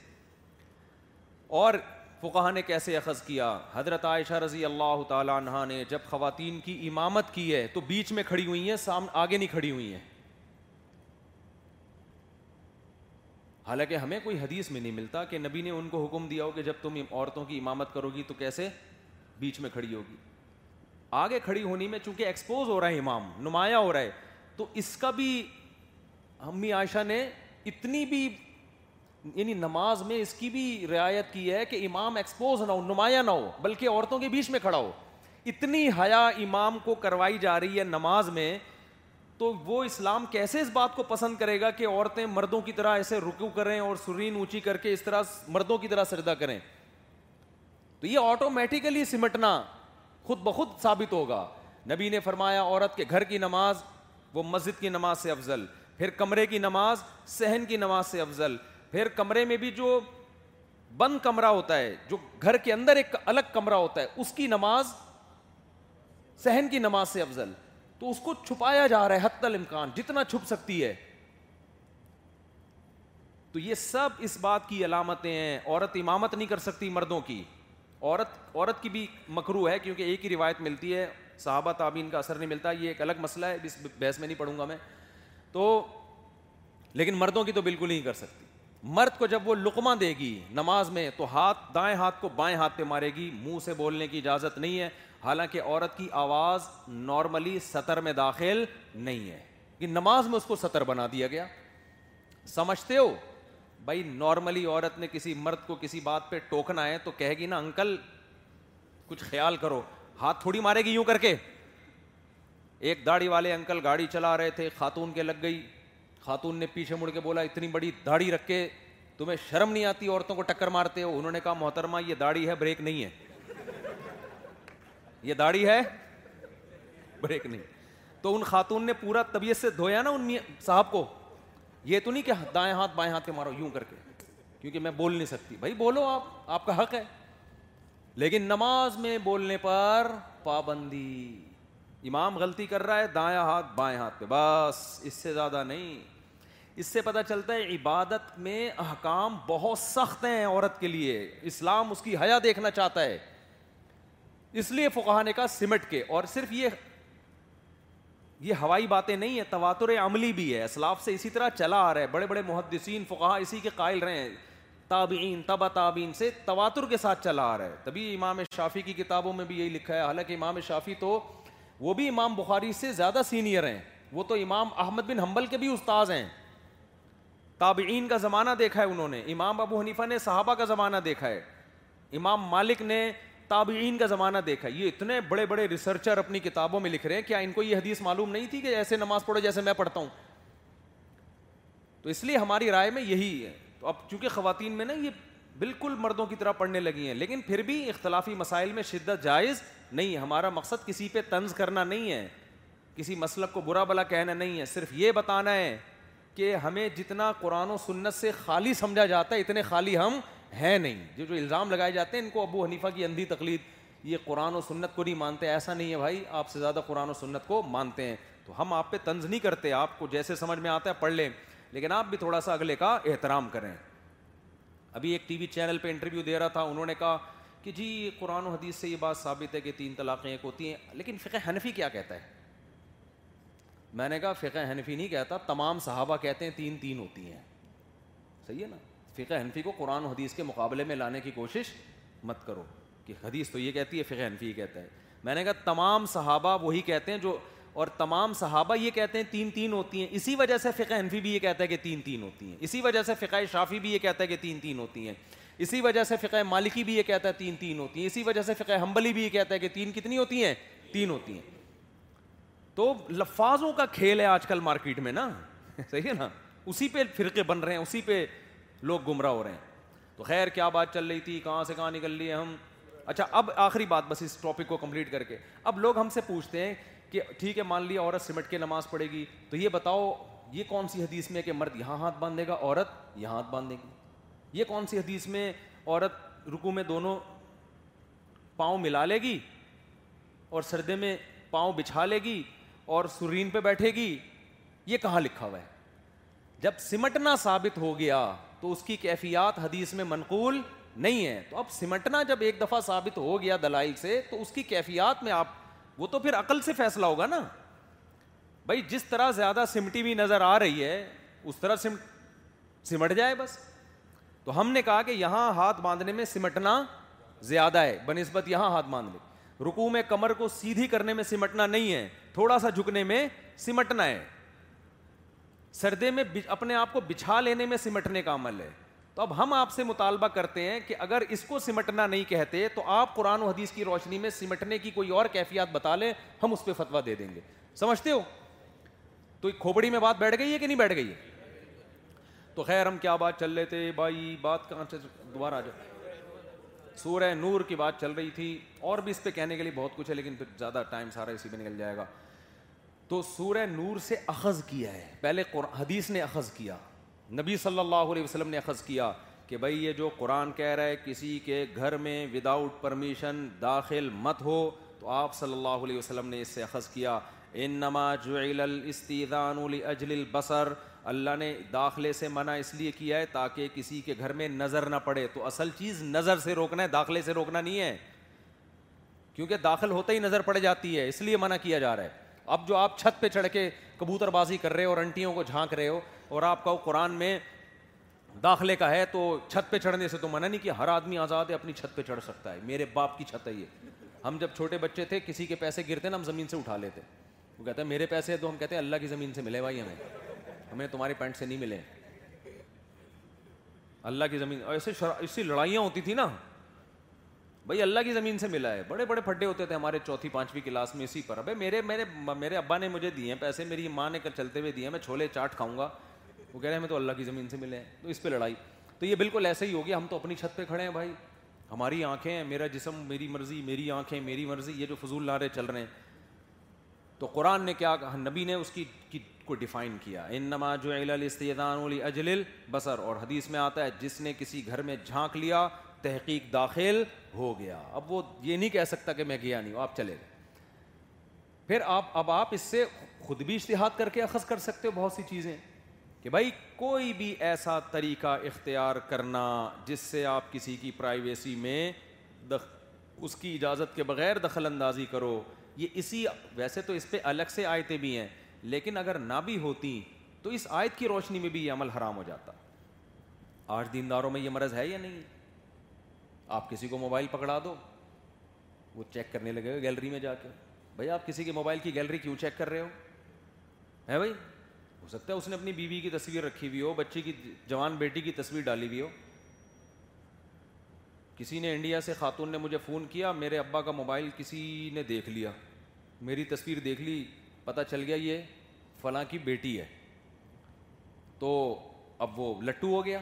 اور فقہ نے کیسے اخذ کیا حضرت عائشہ رضی اللہ تعالیٰ عنہ نے جب خواتین کی امامت کی ہے تو بیچ میں کھڑی ہوئی ہیں سامنے آگے نہیں کھڑی ہوئی ہیں حالانکہ ہمیں کوئی حدیث میں نہیں ملتا کہ نبی نے ان کو حکم دیا ہو کہ جب تم عورتوں کی امامت کرو گی تو کیسے بیچ میں کھڑی ہوگی آگے کھڑی ہونے میں چونکہ ایکسپوز ہو رہا ہے امام نمایاں ہو رہا ہے تو اس کا بھی امی عائشہ نے اتنی بھی یعنی نماز میں اس کی بھی رعایت کی ہے کہ امام ایکسپوز نہ ہو نمایاں نہ ہو بلکہ عورتوں کے بیچ میں کھڑا ہو اتنی حیا امام کو کروائی جا رہی ہے نماز میں تو وہ اسلام کیسے اس بات کو پسند کرے گا کہ عورتیں مردوں کی طرح ایسے رکو کریں اور سرین اونچی کر کے اس طرح مردوں کی طرح سجدہ کریں تو یہ آٹومیٹیکلی سمٹنا خود بخود ثابت ہوگا نبی نے فرمایا عورت کے گھر کی نماز وہ مسجد کی نماز سے افضل پھر کمرے کی نماز صحن کی نماز سے افضل پھر کمرے میں بھی جو بند کمرہ ہوتا ہے جو گھر کے اندر ایک الگ کمرہ ہوتا ہے اس کی نماز سہن کی نماز سے افضل تو اس کو چھپایا جا رہا ہے حتی الامکان جتنا چھپ سکتی ہے تو یہ سب اس بات کی علامتیں ہیں عورت امامت نہیں کر سکتی مردوں کی عورت عورت کی بھی مکرو ہے کیونکہ ایک ہی روایت ملتی ہے صحابہ تابین کا اثر نہیں ملتا یہ ایک الگ مسئلہ ہے بحث میں نہیں پڑھوں گا میں تو لیکن مردوں کی تو بالکل نہیں کر سکتی مرد کو جب وہ لقمہ دے گی نماز میں تو ہاتھ دائیں ہاتھ کو بائیں ہاتھ پہ مارے گی منہ سے بولنے کی اجازت نہیں ہے حالانکہ عورت کی آواز نارملی سطر میں داخل نہیں ہے کہ نماز میں اس کو سطر بنا دیا گیا سمجھتے ہو بھائی نارملی عورت نے کسی مرد کو کسی بات پہ ٹوکنا ہے تو کہے گی نا انکل کچھ خیال کرو ہاتھ تھوڑی مارے گی یوں کر کے ایک داڑھی والے انکل گاڑی چلا رہے تھے خاتون کے لگ گئی خاتون نے پیچھے مڑ کے بولا اتنی بڑی داڑھی رکھ کے تمہیں شرم نہیں آتی عورتوں کو ٹکر مارتے ہو انہوں نے کہا محترمہ یہ داڑھی ہے بریک نہیں ہے یہ داڑھی ہے بریک نہیں تو ان خاتون نے پورا طبیعت سے دھویا نا ان صاحب کو یہ تو نہیں کہ دائیں ہاتھ بائیں ہاتھ کے مارو یوں کر کے کیونکہ میں بول نہیں سکتی بھائی بولو آپ آپ کا حق ہے لیکن نماز میں بولنے پر پابندی امام غلطی کر رہا ہے دائیں ہاتھ بائیں ہاتھ پہ بس اس سے زیادہ نہیں اس سے پتہ چلتا ہے عبادت میں احکام بہت سخت ہیں عورت کے لیے اسلام اس کی حیا دیکھنا چاہتا ہے اس لیے فقہ نے کہا سمٹ کے اور صرف یہ یہ ہوائی باتیں نہیں ہیں تواتر عملی بھی ہے اسلاف سے اسی طرح چلا آ رہا ہے بڑے بڑے محدثین فقہ اسی کے قائل رہے ہیں تابعین تبا تابعین سے تواتر کے ساتھ چلا آ رہا ہے تبھی امام شافی کی کتابوں میں بھی یہی لکھا ہے حالانکہ امام شافی تو وہ بھی امام بخاری سے زیادہ سینئر ہیں وہ تو امام احمد بن حنبل کے بھی استاذ ہیں تابعین کا زمانہ دیکھا ہے انہوں نے امام ابو حنیفہ نے صحابہ کا زمانہ دیکھا ہے امام مالک نے تابعین کا زمانہ دیکھا ہے یہ اتنے بڑے بڑے ریسرچر اپنی کتابوں میں لکھ رہے ہیں کیا ان کو یہ حدیث معلوم نہیں تھی کہ ایسے نماز پڑھو جیسے میں پڑھتا ہوں تو اس لیے ہماری رائے میں یہی ہے تو اب چونکہ خواتین میں نا یہ بالکل مردوں کی طرح پڑھنے لگی ہیں لیکن پھر بھی اختلافی مسائل میں شدت جائز نہیں ہمارا مقصد کسی پہ طنز کرنا نہیں ہے کسی مسلک کو برا بلا کہنا نہیں ہے صرف یہ بتانا ہے کہ ہمیں جتنا قرآن و سنت سے خالی سمجھا جاتا ہے اتنے خالی ہم ہیں نہیں جو جو الزام لگائے جاتے ہیں ان کو ابو حنیفہ کی اندھی تقلید یہ قرآن و سنت کو نہیں مانتے ایسا نہیں ہے بھائی آپ سے زیادہ قرآن و سنت کو مانتے ہیں تو ہم آپ پہ طنز نہیں کرتے آپ کو جیسے سمجھ میں آتا ہے پڑھ لیں لیکن آپ بھی تھوڑا سا اگلے کا احترام کریں ابھی ایک ٹی وی چینل پہ انٹرویو دے رہا تھا انہوں نے کہا کہ جی قرآن و حدیث سے یہ بات ثابت ہے کہ تین طلاقیں ایک ہوتی ہیں لیکن فقہ حنفی کیا کہتا ہے میں نے کہا فقہ حنفی نہیں کہتا تمام صحابہ کہتے ہیں تین تین ہوتی ہیں صحیح ہے نا فقہ حنفی کو قرآن و حدیث کے مقابلے میں لانے کی کوشش مت کرو کہ حدیث تو یہ کہتی ہے فقہ حنفی کہتا ہے میں نے کہا تمام صحابہ وہی کہتے ہیں جو اور تمام صحابہ یہ کہتے ہیں تین تین ہوتی ہیں اسی وجہ سے فقہ حنفی بھی یہ کہتا ہے کہ تین تین ہوتی ہیں اسی وجہ سے فقہ شافی بھی یہ کہتا ہے کہ تین تین ہوتی ہیں اسی وجہ سے فقہ مالکی بھی یہ کہتا ہے تین تین ہوتی ہیں اسی وجہ سے فقہ حنبلی بھی یہ کہتا ہے کہ تین کتنی ہوتی ہیں تین ہوتی ہیں تو لفاظوں کا کھیل ہے آج کل مارکیٹ میں نا صحیح ہے نا اسی پہ فرقے بن رہے ہیں اسی پہ لوگ گمراہ ہو رہے ہیں تو خیر کیا بات چل رہی تھی کہاں سے کہاں نکل رہی ہے ہم اچھا اب آخری بات بس اس ٹاپک کو کمپلیٹ کر کے اب لوگ ہم سے پوچھتے ہیں کہ ٹھیک ہے مان لیا عورت سمٹ کے نماز پڑھے گی تو یہ بتاؤ یہ کون سی حدیث میں کہ مرد یہاں ہاتھ باندھے گا عورت یہاں ہاتھ باندھے گی یہ کون سی حدیث میں عورت رکو میں دونوں پاؤں ملا لے گی اور سردے میں پاؤں بچھا لے گی اور سرین پہ بیٹھے گی یہ کہاں لکھا ہوا ہے جب سمٹنا ثابت ہو گیا تو اس کی کیفیات حدیث میں منقول نہیں ہے تو اب سمٹنا جب ایک دفعہ ثابت ہو گیا دلائی سے تو اس کی کیفیات میں آپ وہ تو پھر عقل سے فیصلہ ہوگا نا بھائی جس طرح زیادہ سمٹی ہوئی نظر آ رہی ہے اس طرح سمٹ سمٹ جائے بس تو ہم نے کہا کہ یہاں ہاتھ باندھنے میں سمٹنا زیادہ ہے بہ نسبت یہاں ہاتھ لے رکو میں کمر کو سیدھی کرنے میں سمٹنا نہیں ہے تھوڑا سا جھکنے میں سمٹنا ہے سردے میں اپنے آپ کو بچھا لینے میں سمٹنے کا عمل ہے اب ہم آپ سے مطالبہ کرتے ہیں کہ اگر اس کو سمٹنا نہیں کہتے تو آپ قرآن و حدیث کی روشنی میں سمٹنے کی کوئی اور کیفیات بتا لیں ہم اس پہ فتویٰ دے دیں گے سمجھتے ہو تو ایک کھوبڑی میں بات بیٹھ گئی ہے کہ نہیں بیٹھ گئی ہے تو خیر ہم کیا بات چل رہے تھے بھائی بات کہاں سے دوبارہ آ جائے سورہ نور کی بات چل رہی تھی اور بھی اس پہ کہنے کے لیے بہت کچھ ہے لیکن پھر زیادہ ٹائم سارا اسی پہ نکل جائے گا تو سورہ نور سے اخذ کیا ہے پہلے حدیث نے اخذ کیا نبی صلی اللہ علیہ وسلم نے اخذ کیا کہ بھائی یہ جو قرآن کہہ رہا ہے کسی کے گھر میں وداؤٹ پرمیشن داخل مت ہو تو آپ صلی اللہ علیہ وسلم نے اس سے اخذ کیا انما جعل الاستیذان لاجل البصر اللہ نے داخلے سے منع اس لیے کیا ہے تاکہ کسی کے گھر میں نظر نہ پڑے تو اصل چیز نظر سے روکنا ہے داخلے سے روکنا نہیں ہے کیونکہ داخل ہوتا ہی نظر پڑ جاتی ہے اس لیے منع کیا جا رہا ہے اب جو آپ چھت پہ چڑھ کے کبوتر بازی کر رہے ہو اور انٹیوں کو جھانک رہے ہو اور آپ کا قرآن میں داخلے کا ہے تو چھت پہ چڑھنے سے تو منع نہیں کہ ہر آدمی آزاد ہے اپنی چھت پہ چڑھ سکتا ہے میرے باپ کی چھت ہے یہ ہم جب چھوٹے بچے تھے کسی کے پیسے گرتے نا ہم زمین سے اٹھا لیتے وہ کہتے ہیں میرے پیسے تو ہم کہتے ہیں اللہ کی زمین سے ملے بھائی ہمیں ہمیں تمہارے پینٹ سے نہیں ملے اللہ کی زمین ایسے اس ایسی لڑائیاں ہوتی تھیں نا بھائی اللہ کی زمین سے ملا ہے بڑے بڑے پھڈے ہوتے تھے ہمارے چوتھی پانچویں کلاس میں اسی پر ابھی میرے میرے میرے ابا نے مجھے دیے ہیں پیسے میری ماں نے کر چلتے ہوئے دیے ہیں میں چھولے چاٹ کھاؤں گا وہ کہہ رہے ہیں ہمیں تو اللہ کی زمین سے ملے ہیں تو اس پہ لڑائی تو یہ بالکل ایسے ہی ہوگی ہم تو اپنی چھت پہ کھڑے ہیں بھائی ہماری آنکھیں ہیں میرا جسم میری مرضی میری آنکھیں میری مرضی یہ جو فضول لارے چل رہے ہیں تو قرآن نے کیا نبی نے اس کی کو ڈیفائن کیا ان نما جو اجل بسر اور حدیث میں آتا ہے جس نے کسی گھر میں جھانک لیا تحقیق داخل ہو گیا اب وہ یہ نہیں کہہ سکتا کہ میں گیا نہیں ہوں آپ چلے گئے پھر آپ اب آپ اس سے خود بھی اشتہاد کر کے اخذ کر سکتے ہو بہت سی چیزیں کہ بھائی کوئی بھی ایسا طریقہ اختیار کرنا جس سے آپ کسی کی پرائیویسی میں دخ... اس کی اجازت کے بغیر دخل اندازی کرو یہ اسی ویسے تو اس پہ الگ سے آیتیں بھی ہیں لیکن اگر نہ بھی ہوتی تو اس آیت کی روشنی میں بھی یہ عمل حرام ہو جاتا آج دینداروں میں یہ مرض ہے یا نہیں آپ کسی کو موبائل پکڑا دو وہ چیک کرنے لگے ہوئے گیلری میں جا کے بھائی آپ کسی کے موبائل کی گیلری کیوں چیک کر رہے ہو ہے بھائی ہو سکتا ہے اس نے اپنی بیوی کی تصویر رکھی ہوئی ہو بچی کی جوان بیٹی کی تصویر ڈالی ہوئی ہو کسی نے انڈیا سے خاتون نے مجھے فون کیا میرے ابا کا موبائل کسی نے دیکھ لیا میری تصویر دیکھ لی پتہ چل گیا یہ فلاں کی بیٹی ہے تو اب وہ لٹو ہو گیا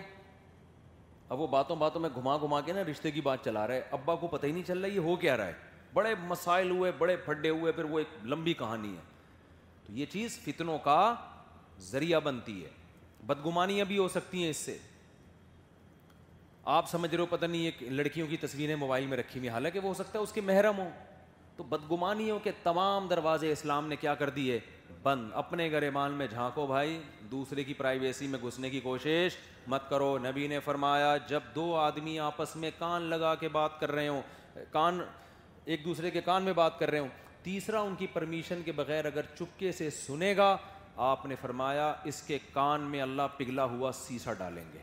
اب وہ باتوں باتوں میں گھما گھما کے نا رشتے کی بات چلا رہا ہے ابا کو پتہ ہی نہیں چل رہا یہ ہو کیا رہا ہے بڑے مسائل ہوئے بڑے پھڈے ہوئے پھر وہ ایک لمبی کہانی ہے تو یہ چیز فتنوں کا ذریعہ بنتی ہے بدگمانیاں بھی ہو سکتی ہیں اس سے آپ سمجھ رہے ہو پتہ نہیں ایک لڑکیوں کی تصویریں موبائل میں رکھی ہوئی حالانکہ وہ ہو سکتا ہے اس کی محرم ہو تو بدگمانیوں کے تمام دروازے اسلام نے کیا کر دیے بند اپنے گرے مال میں جھانکو بھائی دوسرے کی پرائیویسی میں گھسنے کی کوشش مت کرو نبی نے فرمایا جب دو آدمی آپس میں کان لگا کے بات کر رہے ہوں کان ایک دوسرے کے کان میں بات کر رہے ہوں تیسرا ان کی پرمیشن کے بغیر اگر چپکے سے سنے گا آپ نے فرمایا اس کے کان میں اللہ پگھلا ہوا سیسا ڈالیں گے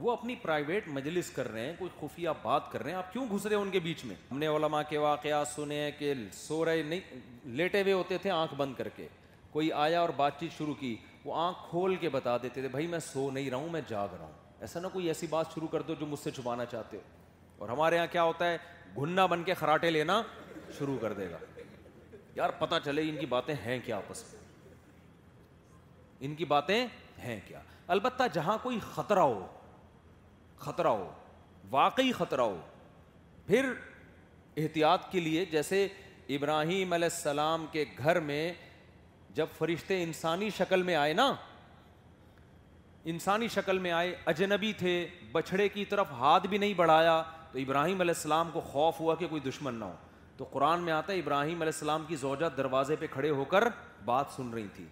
وہ اپنی پرائیویٹ مجلس کر رہے ہیں کوئی خفیہ بات کر رہے ہیں آپ کیوں گھس رہے ہیں ان کے بیچ میں ہم نے علماء کے واقعات سنے ہیں کہ سو رہے نہیں لیٹے ہوئے ہوتے تھے آنکھ بند کر کے کوئی آیا اور بات چیت شروع کی وہ آنکھ کھول کے بتا دیتے تھے بھائی میں سو نہیں رہا ہوں میں جاگ رہا ہوں ایسا نہ کوئی ایسی بات شروع کر دو جو مجھ سے چھپانا چاہتے ہو اور ہمارے یہاں کیا ہوتا ہے گھننا بن کے خراٹے لینا شروع کر دے گا یار پتہ چلے ان کی باتیں ہیں کیا آپس میں ان کی باتیں ہیں کیا البتہ جہاں کوئی خطرہ ہو خطرہ ہو واقعی خطرہ ہو پھر احتیاط کے لیے جیسے ابراہیم علیہ السلام کے گھر میں جب فرشتے انسانی شکل میں آئے نا انسانی شکل میں آئے اجنبی تھے بچھڑے کی طرف ہاتھ بھی نہیں بڑھایا تو ابراہیم علیہ السلام کو خوف ہوا کہ کوئی دشمن نہ ہو تو قرآن میں آتا ہے ابراہیم علیہ السلام کی زوجہ دروازے پہ کھڑے ہو کر بات سن رہی تھی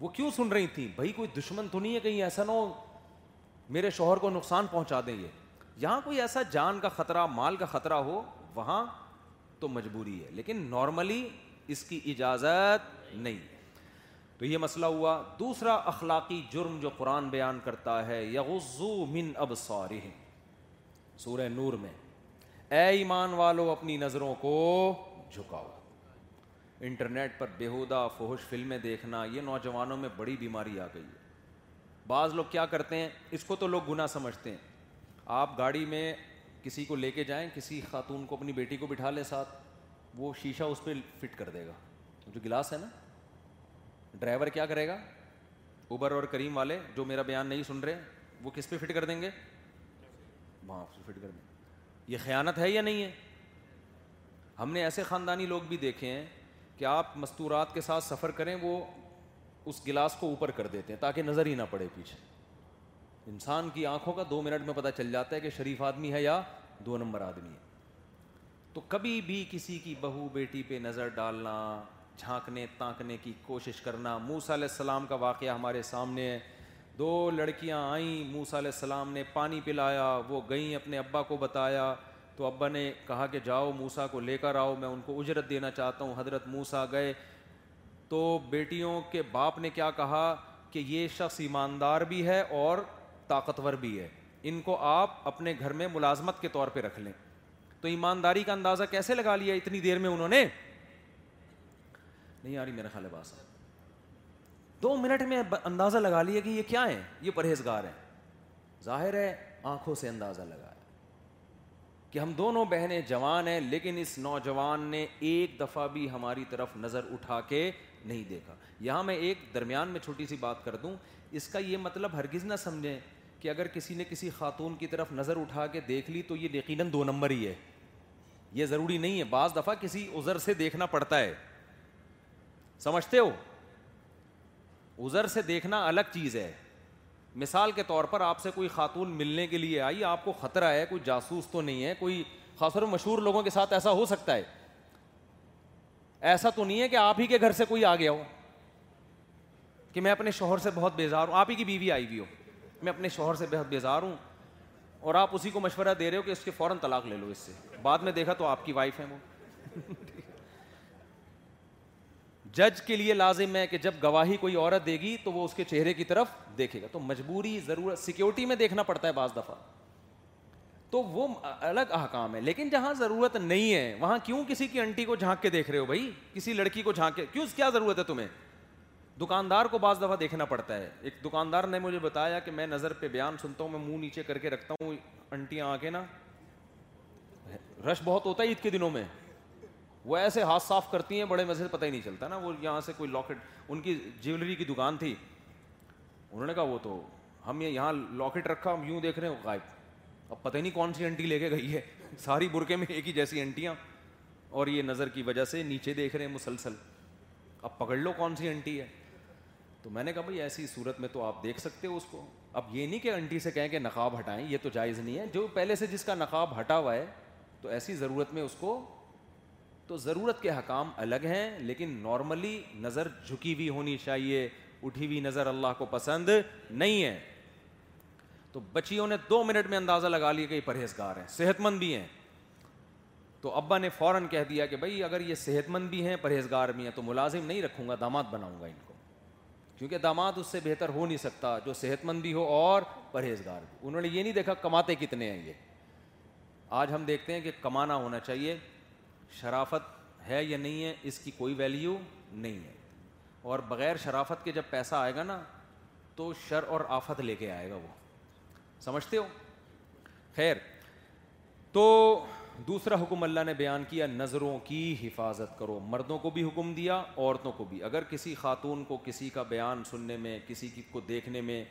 وہ کیوں سن رہی تھی بھائی کوئی دشمن تو نہیں ہے کہیں ایسا نہ ہو میرے شوہر کو نقصان پہنچا دیں گے یہاں کوئی ایسا جان کا خطرہ مال کا خطرہ ہو وہاں تو مجبوری ہے لیکن نارملی اس کی اجازت نہیں تو یہ مسئلہ ہوا دوسرا اخلاقی جرم جو قرآن بیان کرتا ہے من اب سورہ سورہ نور میں اے ایمان والو اپنی نظروں کو جھکاؤ انٹرنیٹ پر بےحودہ فوہش فلمیں دیکھنا یہ نوجوانوں میں بڑی بیماری آ گئی ہے بعض لوگ کیا کرتے ہیں اس کو تو لوگ گناہ سمجھتے ہیں آپ گاڑی میں کسی کو لے کے جائیں کسی خاتون کو اپنی بیٹی کو بٹھا لیں ساتھ وہ شیشہ اس پہ فٹ کر دے گا جو گلاس ہے نا ڈرائیور کیا کرے گا اوبر اور کریم والے جو میرا بیان نہیں سن رہے وہ کس پہ فٹ کر دیں گے وہاں سے فٹ کر دیں گے یہ خیانت ہے یا نہیں ہے ہم نے ایسے خاندانی لوگ بھی دیکھے ہیں کہ آپ مستورات کے ساتھ سفر کریں وہ اس گلاس کو اوپر کر دیتے ہیں تاکہ نظر ہی نہ پڑے پیچھے انسان کی آنکھوں کا دو منٹ میں پتہ چل جاتا ہے کہ شریف آدمی ہے یا دو نمبر آدمی ہے تو کبھی بھی کسی کی بہو بیٹی پہ نظر ڈالنا جھانکنے تانکنے کی کوشش کرنا موسا علیہ السلام کا واقعہ ہمارے سامنے ہے دو لڑکیاں آئیں موسا علیہ السلام نے پانی پلایا وہ گئیں اپنے ابا کو بتایا تو ابا نے کہا کہ جاؤ موسا کو لے کر آؤ میں ان کو اجرت دینا چاہتا ہوں حضرت موسا گئے تو بیٹیوں کے باپ نے کیا کہا کہ یہ شخص ایماندار بھی ہے اور طاقتور بھی ہے ان کو آپ اپنے گھر میں ملازمت کے طور پہ رکھ لیں تو ایمانداری کا اندازہ کیسے لگا لیا اتنی دیر میں انہوں نے نہیں آ رہی میرا خالبا صاحب دو منٹ میں اندازہ لگا لیا کہ یہ کیا ہے یہ پرہیزگار ہے ظاہر ہے آنکھوں سے اندازہ لگایا کہ ہم دونوں بہنیں جوان ہیں لیکن اس نوجوان نے ایک دفعہ بھی ہماری طرف نظر اٹھا کے نہیں دیکھا یہاں میں ایک درمیان میں چھوٹی سی بات کر دوں اس کا یہ مطلب ہرگز نہ سمجھیں کہ اگر کسی نے کسی خاتون کی طرف نظر اٹھا کے دیکھ لی تو یہ یقیناً دو نمبر ہی ہے یہ ضروری نہیں ہے بعض دفعہ کسی عذر سے دیکھنا پڑتا ہے سمجھتے ہو ازر سے دیکھنا الگ چیز ہے مثال کے طور پر آپ سے کوئی خاتون ملنے کے لیے آئی آپ کو خطرہ ہے کوئی جاسوس تو نہیں ہے کوئی خاص طور پر مشہور لوگوں کے ساتھ ایسا ہو سکتا ہے ایسا تو نہیں ہے کہ آپ ہی کے گھر سے کوئی آ گیا ہو کہ میں اپنے شوہر سے بہت بیزار ہوں آپ ہی کی بیوی آئی ہوئی ہو میں اپنے شوہر سے بہت بیزار ہوں اور آپ اسی کو مشورہ دے رہے ہو کہ اس کے فوراً طلاق لے لو اس سے بعد میں دیکھا تو آپ کی وائف ہیں وہ جج کے لیے لازم ہے کہ جب گواہی کوئی عورت دے گی تو وہ اس کے چہرے کی طرف دیکھے گا تو مجبوری ضرورت سیکیورٹی میں دیکھنا پڑتا ہے بعض دفعہ تو وہ الگ احکام ہے لیکن جہاں ضرورت نہیں ہے وہاں کیوں کسی کی انٹی کو جھانک کے دیکھ رہے ہو بھائی کسی لڑکی کو جھانک کے کیوں کیا ضرورت ہے تمہیں دکاندار کو بعض دفعہ دیکھنا پڑتا ہے ایک دکاندار نے مجھے بتایا کہ میں نظر پہ بیان سنتا ہوں میں منہ نیچے کر کے رکھتا ہوں انٹیاں آ کے نا رش بہت ہوتا ہے عید کے دنوں میں وہ ایسے ہاتھ صاف کرتی ہیں بڑے مزے سے پتہ ہی نہیں چلتا نا وہ یہاں سے کوئی لاکٹ ان کی جیولری کی دکان تھی انہوں نے کہا وہ تو ہم یہاں لاکٹ رکھا ہم یوں دیکھ رہے ہیں غائب اب پتہ نہیں کون سی انٹی لے کے گئی ہے ساری برقعے میں ایک ہی جیسی انٹیاں اور یہ نظر کی وجہ سے نیچے دیکھ رہے ہیں مسلسل اب پکڑ لو کون سی انٹی ہے تو میں نے کہا بھائی ایسی صورت میں تو آپ دیکھ سکتے ہو اس کو اب یہ نہیں کہ انٹی سے کہیں کہ نقاب ہٹائیں یہ تو جائز نہیں ہے جو پہلے سے جس کا نقاب ہٹا ہوا ہے تو ایسی ضرورت میں اس کو تو ضرورت کے حکام الگ ہیں لیکن نارملی نظر جھکی ہوئی ہونی چاہیے اٹھی ہوئی نظر اللہ کو پسند نہیں ہے تو بچیوں نے دو منٹ میں اندازہ لگا لیا کہ یہ پرہیزگار ہیں صحت مند بھی ہیں تو ابا نے فوراً کہہ دیا کہ بھائی اگر یہ صحت مند بھی ہیں پرہیزگار بھی ہیں تو ملازم نہیں رکھوں گا داماد بناؤں گا ان کو کیونکہ داماد اس سے بہتر ہو نہیں سکتا جو صحت مند بھی ہو اور پرہیزگار بھی انہوں نے یہ نہیں دیکھا کماتے کتنے ہیں یہ آج ہم دیکھتے ہیں کہ کمانا ہونا چاہیے شرافت ہے یا نہیں ہے اس کی کوئی ویلیو نہیں ہے اور بغیر شرافت کے جب پیسہ آئے گا نا تو شر اور آفت لے کے آئے گا وہ سمجھتے ہو خیر تو دوسرا حکم اللہ نے بیان کیا نظروں کی حفاظت کرو مردوں کو بھی حکم دیا عورتوں کو بھی اگر کسی خاتون کو کسی کا بیان سننے میں کسی کو دیکھنے میں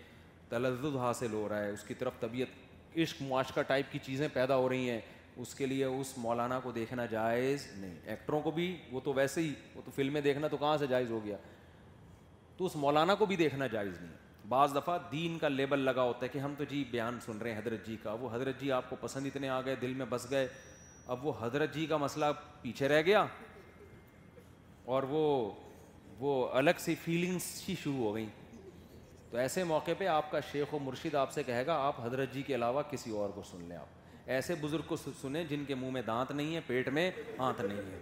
تلزد حاصل ہو رہا ہے اس کی طرف طبیعت عشق معاشقہ ٹائپ کی چیزیں پیدا ہو رہی ہیں اس کے لیے اس مولانا کو دیکھنا جائز نہیں ایکٹروں کو بھی وہ تو ویسے ہی وہ تو فلمیں دیکھنا تو کہاں سے جائز ہو گیا تو اس مولانا کو بھی دیکھنا جائز نہیں بعض دفعہ دین کا لیبل لگا ہوتا ہے کہ ہم تو جی بیان سن رہے ہیں حضرت جی کا وہ حضرت جی آپ کو پسند اتنے آ گئے دل میں بس گئے اب وہ حضرت جی کا مسئلہ پیچھے رہ گیا اور وہ وہ الگ سی فیلنگس ہی شروع ہو گئیں تو ایسے موقع پہ آپ کا شیخ و مرشد آپ سے کہے گا آپ حضرت جی کے علاوہ کسی اور کو سن لیں آپ ایسے بزرگ کو سنیں جن کے منہ میں دانت نہیں ہے پیٹ میں آنت نہیں ہے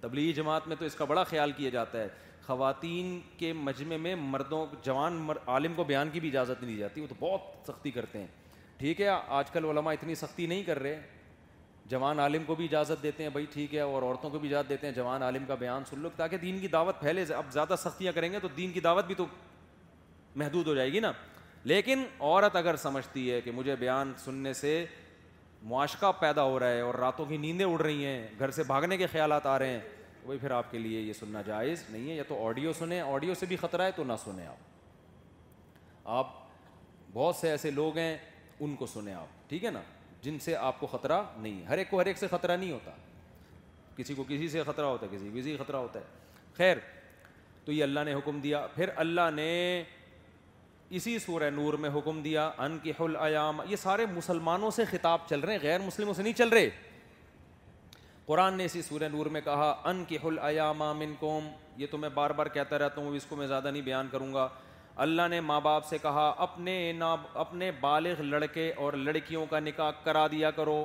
تبلیغی جماعت میں تو اس کا بڑا خیال کیا جاتا ہے خواتین کے مجمع میں مردوں جوان مر عالم کو بیان کی بھی اجازت نہیں دی جاتی وہ تو بہت سختی کرتے ہیں ٹھیک ہے آج کل علماء اتنی سختی نہیں کر رہے جوان عالم کو بھی اجازت دیتے ہیں بھائی ٹھیک ہے اور عورتوں کو بھی اجازت دیتے ہیں جوان عالم کا بیان سن لو تاکہ دین کی دعوت پھیلے اب زیادہ سختیاں کریں گے تو دین کی دعوت بھی تو محدود ہو جائے گی نا لیکن عورت اگر سمجھتی ہے کہ مجھے بیان سننے سے معاشقہ پیدا ہو رہا ہے اور راتوں کی نیندیں اڑ رہی ہیں گھر سے بھاگنے کے خیالات آ رہے ہیں وہی پھر آپ کے لیے یہ سننا جائز نہیں ہے یا تو آڈیو سنیں آڈیو سے بھی خطرہ ہے تو نہ سنیں آپ آپ بہت سے ایسے لوگ ہیں ان کو سنیں آپ ٹھیک ہے نا جن سے آپ کو خطرہ نہیں ہر ایک کو ہر ایک سے خطرہ نہیں ہوتا کسی کو کسی سے خطرہ ہوتا ہے کسی کو کسی خطرہ ہوتا ہے خیر تو یہ اللہ نے حکم دیا پھر اللہ نے اسی سورہ نور میں حکم دیا ان کی حل ایام یہ سارے مسلمانوں سے خطاب چل رہے ہیں غیر مسلموں سے نہیں چل رہے قرآن نے اسی سورہ نور میں کہا ان کی حل ایام من کوم یہ تو میں بار بار کہتا رہتا ہوں اس کو میں زیادہ نہیں بیان کروں گا اللہ نے ماں باپ سے کہا اپنے اپنے بالغ لڑکے اور لڑکیوں کا نکاح کرا دیا کرو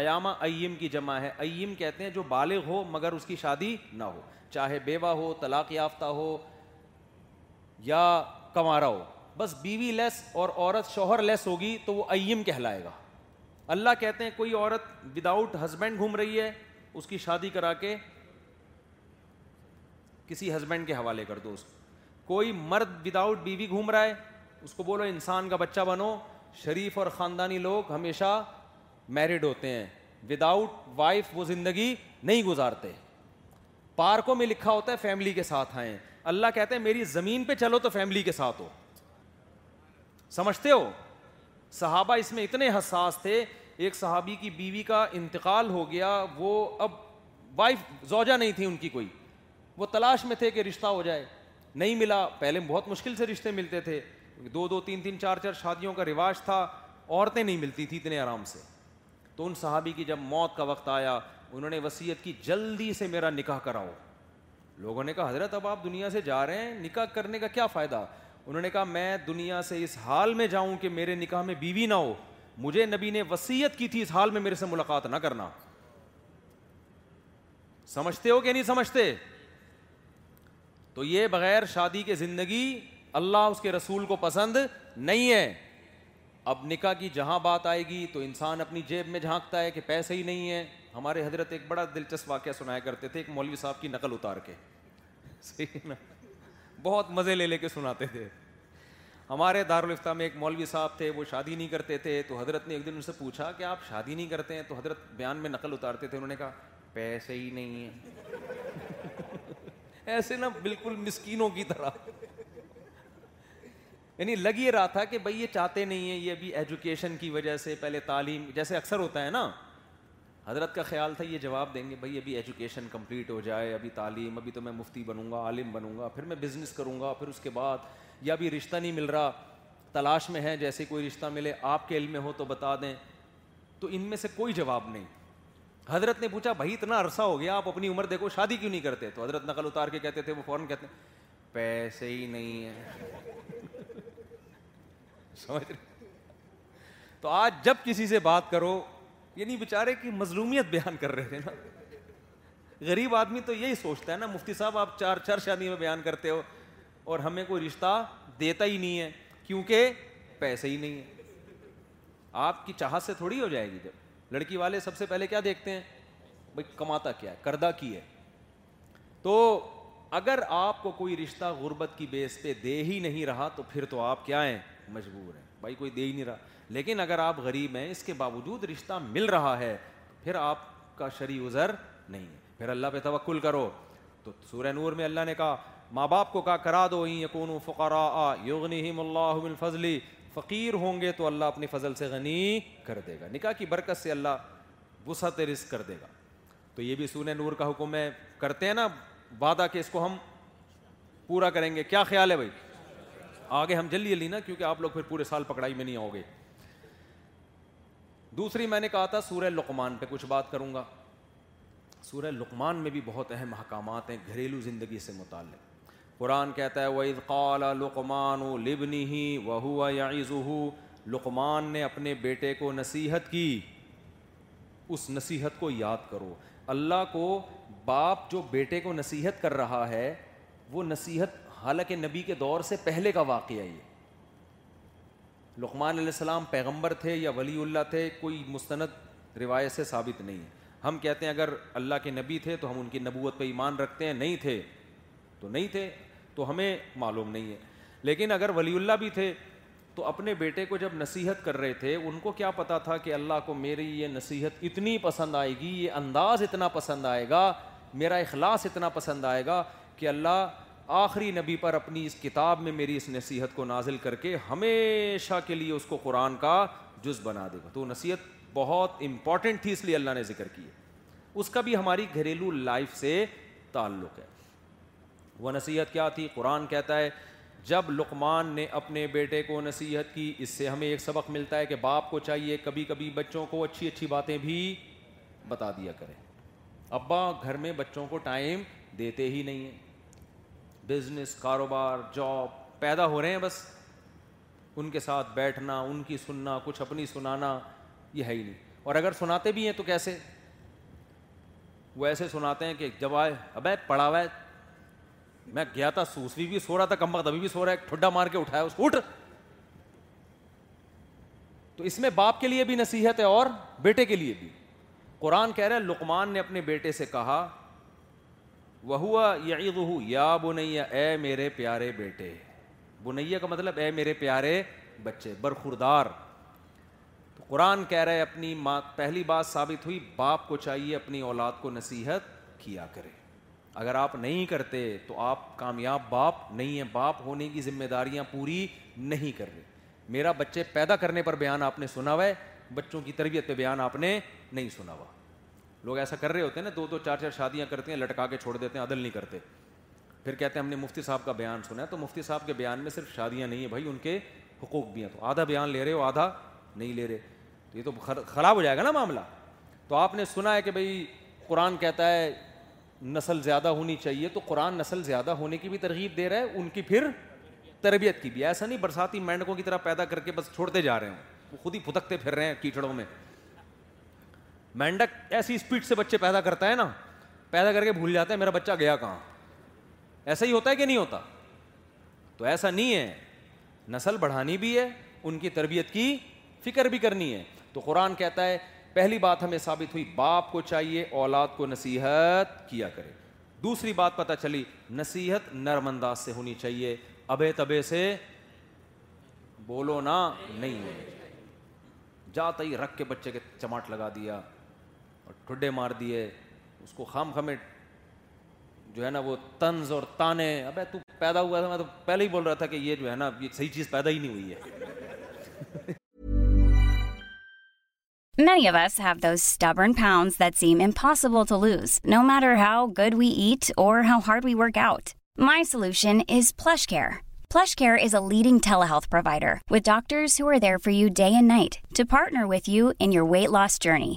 ایام ایم کی جمع ہے ایم کہتے ہیں جو بالغ ہو مگر اس کی شادی نہ ہو چاہے بیوہ ہو طلاق یافتہ ہو یا کما رہا ہو بس بیوی لیس اور عورت شوہر لیس ہوگی تو وہ ایم کہلائے گا اللہ کہتے ہیں کوئی عورت ود آؤٹ ہسبینڈ گھوم رہی ہے اس کی شادی کرا کے کسی ہسبینڈ کے حوالے کر دو کو کوئی مرد وداؤٹ بیوی گھوم رہا ہے اس کو بولو انسان کا بچہ بنو شریف اور خاندانی لوگ ہمیشہ میرڈ ہوتے ہیں وداؤٹ وائف وہ زندگی نہیں گزارتے پارکوں میں لکھا ہوتا ہے فیملی کے ساتھ آئیں اللہ کہتے ہیں میری زمین پہ چلو تو فیملی کے ساتھ ہو سمجھتے ہو صحابہ اس میں اتنے حساس تھے ایک صحابی کی بیوی کا انتقال ہو گیا وہ اب وائف زوجہ نہیں تھی ان کی کوئی وہ تلاش میں تھے کہ رشتہ ہو جائے نہیں ملا پہلے بہت مشکل سے رشتے ملتے تھے دو دو تین تین چار چار شادیوں کا رواج تھا عورتیں نہیں ملتی تھیں اتنے آرام سے تو ان صحابی کی جب موت کا وقت آیا انہوں نے وصیت کی جلدی سے میرا نکاح کراؤ لوگوں نے کہا حضرت اب آپ دنیا سے جا رہے ہیں نکاح کرنے کا کیا فائدہ انہوں نے کہا میں دنیا سے اس حال میں جاؤں کہ میرے نکاح میں بیوی نہ ہو مجھے نبی نے وسیعت کی تھی اس حال میں میرے سے ملاقات نہ کرنا سمجھتے ہو کہ نہیں سمجھتے تو یہ بغیر شادی کے زندگی اللہ اس کے رسول کو پسند نہیں ہے اب نکاح کی جہاں بات آئے گی تو انسان اپنی جیب میں جھانکتا ہے کہ پیسے ہی نہیں ہیں ہمارے حضرت ایک بڑا دلچسپ واقعہ سنایا کرتے تھے ایک مولوی صاحب کی نقل اتار کے بہت مزے لے لے کے سناتے تھے ہمارے دارالفتہ میں ایک مولوی صاحب تھے وہ شادی نہیں کرتے تھے تو حضرت نے ایک دن ان سے پوچھا کہ آپ شادی نہیں کرتے ہیں تو حضرت بیان میں نقل اتارتے تھے انہوں نے کہا پیسے ہی نہیں ہیں ایسے نا بالکل مسکینوں کی طرح یعنی لگ یہ رہا تھا کہ بھائی یہ چاہتے نہیں ہیں یہ ابھی ایجوکیشن کی وجہ سے پہلے تعلیم جیسے اکثر ہوتا ہے نا حضرت کا خیال تھا یہ جواب دیں گے بھائی ابھی ایجوکیشن کمپلیٹ ہو جائے ابھی تعلیم ابھی تو میں مفتی بنوں گا عالم بنوں گا پھر میں بزنس کروں گا پھر اس کے بعد یا ابھی رشتہ نہیں مل رہا تلاش میں ہے جیسے کوئی رشتہ ملے آپ کے علم میں ہو تو بتا دیں تو ان میں سے کوئی جواب نہیں حضرت نے پوچھا بھائی اتنا عرصہ ہو گیا آپ اپنی عمر دیکھو شادی کیوں نہیں کرتے تو حضرت نقل اتار کے کہتے تھے وہ فوراً کہتے ہیں پیسے ہی نہیں ہیں سمجھ رہے تو آج جب کسی سے بات کرو یعنی بےچارے کی مظلومیت بیان کر رہے تھے نا غریب آدمی تو یہی سوچتا ہے نا مفتی صاحب آپ چار چار شادی میں بیان کرتے ہو اور ہمیں کوئی رشتہ دیتا ہی نہیں ہے کیونکہ پیسے ہی نہیں ہے آپ کی چاہت سے تھوڑی ہو جائے گی جب لڑکی والے سب سے پہلے کیا دیکھتے ہیں بھائی کماتا کیا ہے کردہ کی ہے تو اگر آپ کو کوئی رشتہ غربت کی بیس پہ دے ہی نہیں رہا تو پھر تو آپ کیا ہیں مجبور ہیں بھائی کوئی دے ہی نہیں رہا لیکن اگر آپ غریب ہیں اس کے باوجود رشتہ مل رہا ہے پھر آپ کا عذر نہیں ہے پھر اللہ پہ توکل کرو تو سورہ نور میں اللہ نے کہا ماں باپ کو کہا کرا دو یقون فقرا یغنیہم اللہ من فضلی فقیر ہوں گے تو اللہ اپنی فضل سے غنی کر دے گا نکاح کی برکت سے اللہ وسعت رزق کر دے گا تو یہ بھی سورہ نور کا حکم ہے کرتے ہیں نا وعدہ کہ اس کو ہم پورا کریں گے کیا خیال ہے بھائی آگے ہم جلدی لینا کیونکہ آپ لوگ پھر پورے سال پکڑائی میں نہیں آؤ گے دوسری میں نے کہا تھا سورہ لقمان پہ کچھ بات کروں گا سورہ لقمان میں بھی بہت اہم حکامات ہیں گھریلو زندگی سے متعلق قرآن کہتا ہے وہ عید لقمان و لبنی ہی و ہوا یا نے اپنے بیٹے کو نصیحت کی اس نصیحت کو یاد کرو اللہ کو باپ جو بیٹے کو نصیحت کر رہا ہے وہ نصیحت حالانکہ نبی کے دور سے پہلے کا واقعہ یہ لقمان علیہ السلام پیغمبر تھے یا ولی اللہ تھے کوئی مستند روایت سے ثابت نہیں ہے ہم کہتے ہیں اگر اللہ کے نبی تھے تو ہم ان کی نبوت پہ ایمان رکھتے ہیں نہیں تھے تو نہیں تھے تو ہمیں معلوم نہیں ہے لیکن اگر ولی اللہ بھی تھے تو اپنے بیٹے کو جب نصیحت کر رہے تھے ان کو کیا پتا تھا کہ اللہ کو میری یہ نصیحت اتنی پسند آئے گی یہ انداز اتنا پسند آئے گا میرا اخلاص اتنا پسند آئے گا کہ اللہ آخری نبی پر اپنی اس کتاب میں میری اس نصیحت کو نازل کر کے ہمیشہ کے لیے اس کو قرآن کا جز بنا دے گا تو نصیحت بہت امپورٹنٹ تھی اس لیے اللہ نے ذکر ہے اس کا بھی ہماری گھریلو لائف سے تعلق ہے وہ نصیحت کیا تھی قرآن کہتا ہے جب لقمان نے اپنے بیٹے کو نصیحت کی اس سے ہمیں ایک سبق ملتا ہے کہ باپ کو چاہیے کبھی کبھی بچوں کو اچھی اچھی باتیں بھی بتا دیا کریں ابا گھر میں بچوں کو ٹائم دیتے ہی نہیں ہیں بزنس کاروبار جاب پیدا ہو رہے ہیں بس ان کے ساتھ بیٹھنا ان کی سننا کچھ اپنی سنانا یہ ہے ہی نہیں اور اگر سناتے بھی ہیں تو کیسے وہ ایسے سناتے ہیں کہ جب آئے ابے ہے میں گیا تھا سوسوی بھی سو رہا تھا کم وقت ابھی بھی سو رہا ہے ٹھڈا مار کے اٹھایا اس کو اٹھ تو اس میں باپ کے لیے بھی نصیحت ہے اور بیٹے کے لیے بھی قرآن کہہ رہے ہے لکمان نے اپنے بیٹے سے کہا وہ ہوا یا بنیا اے میرے پیارے بیٹے بنیا کا مطلب اے میرے پیارے بچے برخوردار تو قرآن کہہ رہے اپنی ماں پہلی بات ثابت ہوئی باپ کو چاہیے اپنی اولاد کو نصیحت کیا کرے اگر آپ نہیں کرتے تو آپ کامیاب باپ نہیں ہیں باپ ہونے کی ذمہ داریاں پوری نہیں کر رہے میرا بچے پیدا کرنے پر بیان آپ نے سنا ہوا ہے بچوں کی تربیت پہ بیان آپ نے نہیں سنا ہوا لوگ ایسا کر رہے ہوتے ہیں نا دو دو چار چار شادیاں کرتے ہیں لٹکا کے چھوڑ دیتے ہیں عدل نہیں کرتے پھر کہتے ہیں ہم نے مفتی صاحب کا بیان سنا ہے تو مفتی صاحب کے بیان میں صرف شادیاں نہیں ہیں بھائی ان کے حقوق بھی ہیں تو آدھا بیان لے رہے ہو آدھا نہیں لے رہے تو یہ تو خراب ہو جائے گا نا معاملہ تو آپ نے سنا ہے کہ بھائی قرآن کہتا ہے نسل زیادہ ہونی چاہیے تو قرآن نسل زیادہ ہونے کی بھی ترغیب دے رہا ہے ان کی پھر تربیت کی بھی ایسا نہیں برساتی مینڈکوں کی طرح پیدا کر کے بس چھوڑتے جا رہے ہوں وہ خود ہی پھتکتے پھر رہے ہیں کیچڑوں میں مینڈک ایسی اسپیڈ سے بچے پیدا کرتا ہے نا پیدا کر کے بھول جاتا ہے میرا بچہ گیا کہاں ایسا ہی ہوتا ہے کہ نہیں ہوتا تو ایسا نہیں ہے نسل بڑھانی بھی ہے ان کی تربیت کی فکر بھی کرنی ہے تو قرآن کہتا ہے پہلی بات ہمیں ثابت ہوئی باپ کو چاہیے اولاد کو نصیحت کیا کرے دوسری بات پتہ چلی نصیحت نرم انداز سے ہونی چاہیے ابے تبے سے بولو نا نہیں جاتا ہی رکھ کے بچے کے چماٹ لگا دیا اور ٹھڈے مار دیے اس کو خام خمے جو ہے نا وہ طنز اور تانے ابے تو پیدا ہوا تھا میں تو پہلے ہی بول رہا تھا کہ یہ جو ہے نا یہ صحیح چیز پیدا ہی نہیں ہوئی ہے many of us have those stubborn pounds that seem impossible to lose, no matter how good we eat or how hard we work out. My solution is Plush Care. Plush Care is a leading telehealth provider with doctors who are there for you day and night to partner with you in your weight loss journey.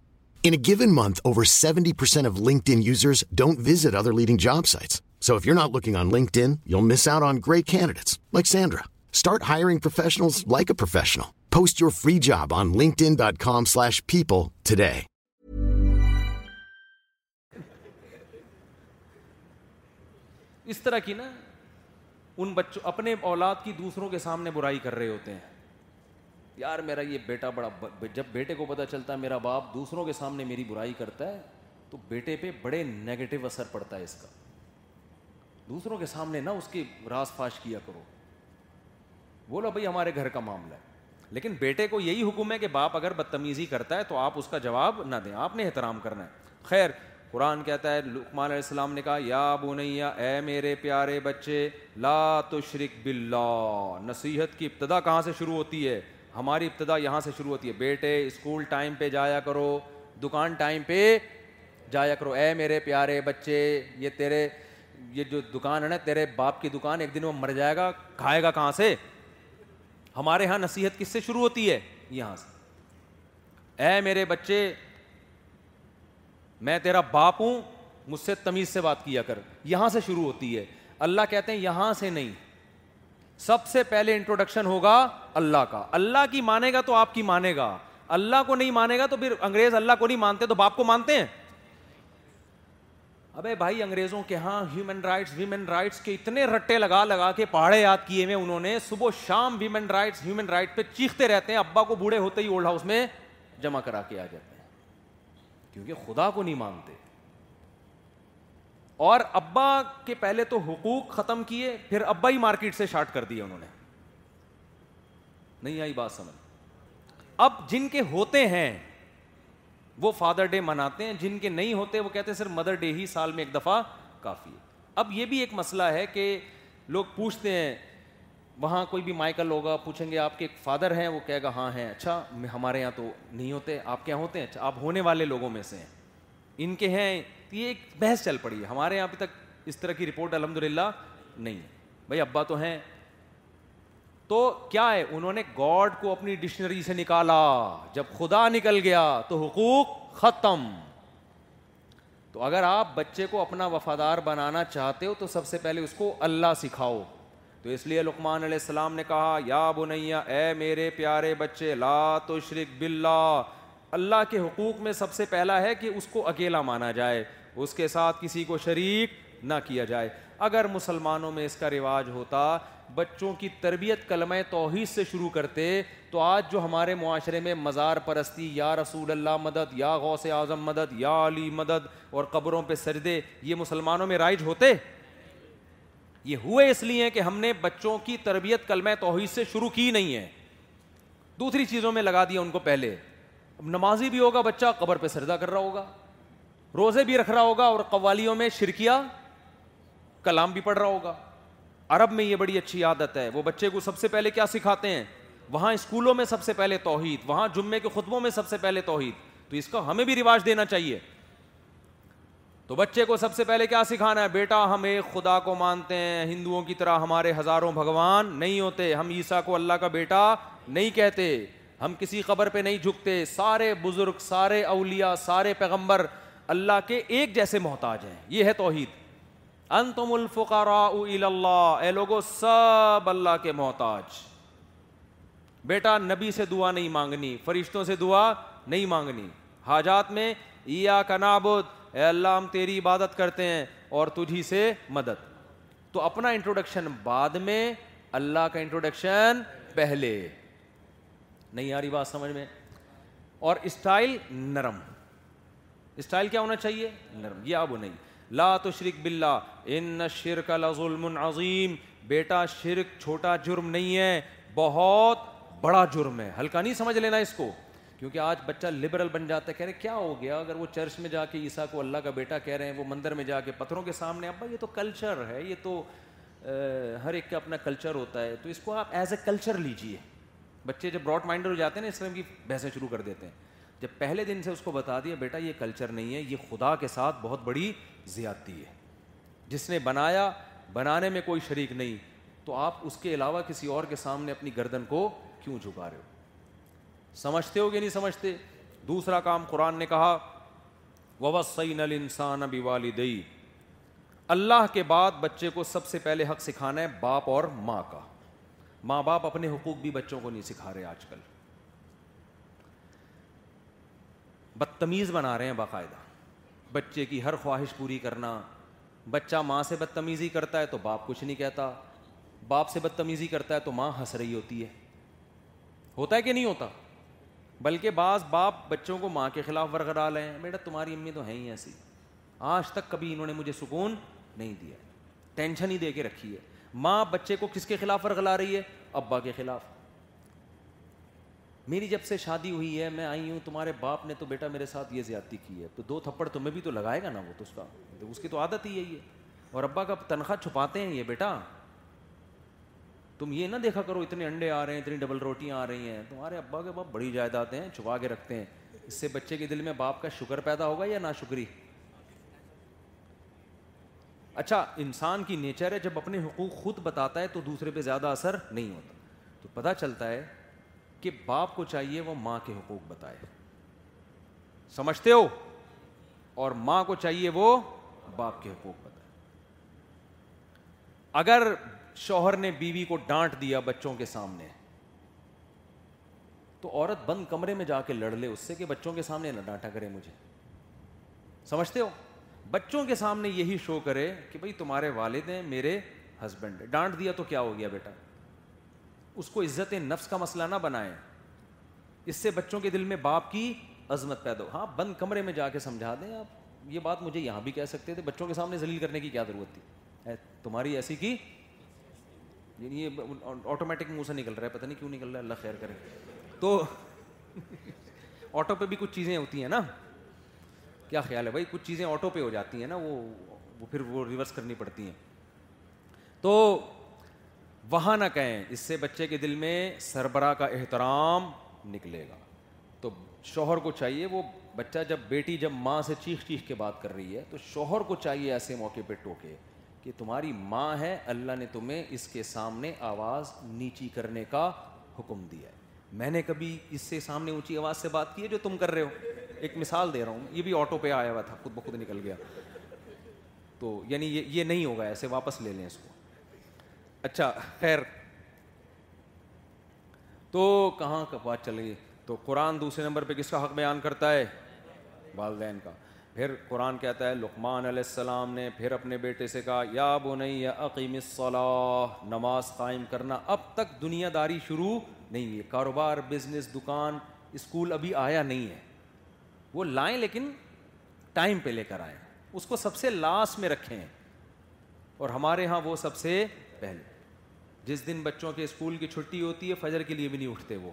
In a given month, over 70% of LinkedIn users don't visit other leading job sites. So if you're not looking on LinkedIn, you'll miss out on great candidates like Sandra. Start hiring professionals like a professional. Post your free job on linkedin.com/people today. اس طرح کی نا ان بچوں اپنے اولاد کی دوسروں کے سامنے برائی کر رہے ہوتے ہیں یار میرا یہ بیٹا بڑا جب بیٹے کو پتہ چلتا ہے میرا باپ دوسروں کے سامنے میری برائی کرتا ہے تو بیٹے پہ بڑے نگیٹو اثر پڑتا ہے اس کا دوسروں کے سامنے نہ اس کی راس پاش کیا کرو بولو بھائی ہمارے گھر کا معاملہ ہے لیکن بیٹے کو یہی حکم ہے کہ باپ اگر بدتمیزی کرتا ہے تو آپ اس کا جواب نہ دیں آپ نے احترام کرنا ہے خیر قرآن کہتا ہے لکمان علیہ السلام نے کہا یا بنیا اے میرے پیارے بچے لا شرک باللہ نصیحت کی ابتدا کہاں سے شروع ہوتی ہے ہماری ابتدا یہاں سے شروع ہوتی ہے بیٹے اسکول ٹائم پہ جایا کرو دکان ٹائم پہ جایا کرو اے میرے پیارے بچے یہ تیرے یہ جو دکان ہے نا تیرے باپ کی دکان ایک دن وہ مر جائے گا کھائے گا کہاں سے ہمارے یہاں نصیحت کس سے شروع ہوتی ہے یہاں سے اے میرے بچے میں تیرا باپ ہوں مجھ سے تمیز سے بات کیا کر یہاں سے شروع ہوتی ہے اللہ کہتے ہیں یہاں سے نہیں سب سے پہلے انٹروڈکشن ہوگا اللہ کا اللہ کی مانے گا تو آپ کی مانے گا اللہ کو نہیں مانے گا تو پھر انگریز اللہ کو نہیں مانتے تو باپ کو مانتے ہیں ابے بھائی انگریزوں کے ہاں ہیومن رائٹس ویومن رائٹس کے اتنے رٹے لگا لگا کے پہاڑے یاد کیے ہوئے انہوں نے صبح شام ویومن رائٹس ہیومن رائٹس پہ چیختے رہتے ہیں ابا کو بوڑھے ہوتے ہی اولڈ ہاؤس میں جمع کرا کے آ جاتے ہیں کیونکہ خدا کو نہیں مانتے اور ابا کے پہلے تو حقوق ختم کیے پھر ابا ہی مارکیٹ سے شارٹ کر دیے انہوں نے نہیں آئی بات سمجھ اب جن کے ہوتے ہیں وہ فادر ڈے مناتے ہیں جن کے نہیں ہوتے وہ کہتے ہیں صرف مدر ڈے ہی سال میں ایک دفعہ کافی ہے اب یہ بھی ایک مسئلہ ہے کہ لوگ پوچھتے ہیں وہاں کوئی بھی مائیکل ہوگا پوچھیں گے آپ کے ایک فادر ہیں وہ کہے گا ہاں ہیں اچھا ہمارے یہاں تو نہیں ہوتے آپ کے یہاں ہوتے ہیں اچھا آپ ہونے والے لوگوں میں سے ہیں ان کے ہیں یہ ایک بحث چل پڑی ہے ہمارے یہاں ابھی تک اس طرح کی رپورٹ الحمد للہ نہیں ہے بھائی ابا تو ہیں تو کیا ہے انہوں نے گاڈ کو اپنی ڈکشنری سے نکالا جب خدا نکل گیا تو حقوق ختم تو اگر آپ بچے کو اپنا وفادار بنانا چاہتے ہو تو سب سے پہلے اس کو اللہ سکھاؤ تو اس لیے لکمان علیہ السلام نے کہا یا بنیا اے میرے پیارے بچے لا تو شرک باللہ اللہ کے حقوق میں سب سے پہلا ہے کہ اس کو اکیلا مانا جائے اس کے ساتھ کسی کو شریک نہ کیا جائے اگر مسلمانوں میں اس کا رواج ہوتا بچوں کی تربیت کلمہ توحید سے شروع کرتے تو آج جو ہمارے معاشرے میں مزار پرستی یا رسول اللہ مدد یا غوث اعظم مدد یا علی مدد اور قبروں پہ سجدے یہ مسلمانوں میں رائج ہوتے یہ ہوئے اس لیے کہ ہم نے بچوں کی تربیت کلمہ توحید سے شروع کی نہیں ہے دوسری چیزوں میں لگا دیا ان کو پہلے نمازی بھی ہوگا بچہ قبر پہ سجدہ کر رہا ہوگا روزے بھی رکھ رہا ہوگا اور قوالیوں میں شرکیہ کلام بھی پڑھ رہا ہوگا عرب میں یہ بڑی اچھی عادت ہے وہ بچے کو سب سے پہلے کیا سکھاتے ہیں وہاں اسکولوں میں سب سے پہلے توحید وہاں جمعے کے خطبوں میں سب سے پہلے توحید تو اس کا ہمیں بھی رواج دینا چاہیے تو بچے کو سب سے پہلے کیا سکھانا ہے بیٹا ہم ایک خدا کو مانتے ہیں ہندوؤں کی طرح ہمارے ہزاروں بھگوان نہیں ہوتے ہم عیسیٰ کو اللہ کا بیٹا نہیں کہتے ہم کسی قبر پہ نہیں جھکتے سارے بزرگ سارے اولیاء سارے پیغمبر اللہ کے ایک جیسے محتاج ہیں یہ ہے توحید انتم الفقراء الى اللہ اے لوگو سب اللہ کے محتاج بیٹا نبی سے دعا نہیں مانگنی فرشتوں سے دعا نہیں مانگنی حاجات میں اے اللہ ہم تیری عبادت کرتے ہیں اور تجھی سے مدد تو اپنا انٹروڈکشن بعد میں اللہ کا انٹروڈکشن پہلے نہیں آ رہی بات سمجھ میں اور اسٹائل نرم اسٹائل کیا ہونا چاہیے نرم یہ اب نہیں لا تشرک باللہ ان شرک لظلم عظیم بیٹا شرک چھوٹا جرم نہیں ہے بہت بڑا جرم ہے ہلکا نہیں سمجھ لینا اس کو کیونکہ آج بچہ لبرل بن جاتا ہے کہہ رہے کیا ہو گیا اگر وہ چرچ میں جا کے عیسیٰ کو اللہ کا بیٹا کہہ رہے ہیں وہ مندر میں جا کے پتھروں کے سامنے ابا یہ تو کلچر ہے یہ تو ہر ایک کا اپنا کلچر ہوتا ہے تو اس کو آپ ایز اے کلچر لیجیے بچے جب براڈ مائنڈر ہو جاتے ہیں نا اس طرح کی بحثیں شروع کر دیتے ہیں جب پہلے دن سے اس کو بتا دیا بیٹا یہ کلچر نہیں ہے یہ خدا کے ساتھ بہت بڑی زیادتی ہے جس نے بنایا بنانے میں کوئی شریک نہیں تو آپ اس کے علاوہ کسی اور کے سامنے اپنی گردن کو کیوں جھکا رہے ہو سمجھتے ہو گے نہیں سمجھتے دوسرا کام قرآن نے کہا وسعین السان ابی والد اللہ کے بعد بچے کو سب سے پہلے حق سکھانا ہے باپ اور ماں کا ماں باپ اپنے حقوق بھی بچوں کو نہیں سکھا رہے آج کل بدتمیز بنا رہے ہیں باقاعدہ بچے کی ہر خواہش پوری کرنا بچہ ماں سے بدتمیزی کرتا ہے تو باپ کچھ نہیں کہتا باپ سے بدتمیزی کرتا ہے تو ماں ہنس رہی ہوتی ہے ہوتا ہے کہ نہیں ہوتا بلکہ بعض باپ بچوں کو ماں کے خلاف ورغ لیں بیٹا تمہاری امی تو ہیں ہی ایسی آج تک کبھی انہوں نے مجھے سکون نہیں دیا ٹینشن ہی دے کے رکھی ہے ماں بچے کو کس کے خلاف ورگلا رہی ہے ابا کے خلاف میری جب سے شادی ہوئی ہے میں آئی ہوں تمہارے باپ نے تو بیٹا میرے ساتھ یہ زیادتی کی ہے تو دو تھپڑ تمہیں بھی تو لگائے گا نا وہ تو اس کا اس کی تو عادت ہی یہی ہے اور ابا کا تنخواہ چھپاتے ہیں یہ بیٹا تم یہ نہ دیکھا کرو اتنے انڈے آ رہے ہیں اتنی ڈبل روٹیاں آ رہی ہیں تمہارے ابا کے باپ بڑی جائیدادیں ہیں چھپا کے رکھتے ہیں اس سے بچے کے دل میں باپ کا شکر پیدا ہوگا یا نا شکری اچھا انسان کی نیچر ہے جب اپنے حقوق خود بتاتا ہے تو دوسرے پہ زیادہ اثر نہیں ہوتا تو پتہ چلتا ہے کہ باپ کو چاہیے وہ ماں کے حقوق بتائے سمجھتے ہو اور ماں کو چاہیے وہ باپ کے حقوق بتائے اگر شوہر نے بیوی کو ڈانٹ دیا بچوں کے سامنے تو عورت بند کمرے میں جا کے لڑ لے اس سے کہ بچوں کے سامنے نہ ڈانٹا کرے مجھے سمجھتے ہو بچوں کے سامنے یہی شو کرے کہ بھائی تمہارے والد ہیں میرے ہسبینڈ ڈانٹ دیا تو کیا ہو گیا بیٹا اس کو عزت نفس کا مسئلہ نہ بنائیں اس سے بچوں کے دل میں باپ کی عظمت پیدا ہو ہاں بند کمرے میں جا کے سمجھا دیں آپ یہ بات مجھے یہاں بھی کہہ سکتے تھے بچوں کے سامنے ذلیل کرنے کی کیا ضرورت تھی تمہاری ایسی کی یعنی یہ آٹومیٹک منہ سے نکل رہا ہے پتہ نہیں کیوں نکل رہا ہے اللہ خیر کرے تو آٹو پہ بھی کچھ چیزیں ہوتی ہیں نا کیا خیال ہے بھائی کچھ چیزیں آٹو پہ ہو جاتی ہیں نا وہ پھر وہ ریورس کرنی پڑتی ہیں تو وہاں نہ کہیں اس سے بچے کے دل میں سربراہ کا احترام نکلے گا تو شوہر کو چاہیے وہ بچہ جب بیٹی جب ماں سے چیخ چیخ کے بات کر رہی ہے تو شوہر کو چاہیے ایسے موقع پہ ٹوکے کہ تمہاری ماں ہے اللہ نے تمہیں اس کے سامنے آواز نیچی کرنے کا حکم دیا ہے میں نے کبھی اس سے سامنے اونچی آواز سے بات کی ہے جو تم کر رہے ہو ایک مثال دے رہا ہوں یہ بھی آٹو پہ آیا ہوا تھا خود بخود نکل گیا تو یعنی یہ یہ نہیں ہوگا ایسے واپس لے لیں اس کو اچھا خیر تو کہاں کا بات چلے تو قرآن دوسرے نمبر پہ کس کا حق بیان کرتا ہے والدین کا پھر قرآن کہتا ہے لقمان علیہ السلام نے پھر اپنے بیٹے سے کہا یا بنی نہیں ہے صلاح نماز قائم کرنا اب تک دنیا داری شروع نہیں ہے کاروبار بزنس دکان اسکول ابھی آیا نہیں ہے وہ لائیں لیکن ٹائم پہ لے کر آئیں اس کو سب سے لاسٹ میں رکھیں اور ہمارے ہاں وہ سب سے پہلے جس دن بچوں کے اسکول کی چھٹی ہوتی ہے فجر کے لیے بھی نہیں اٹھتے وہ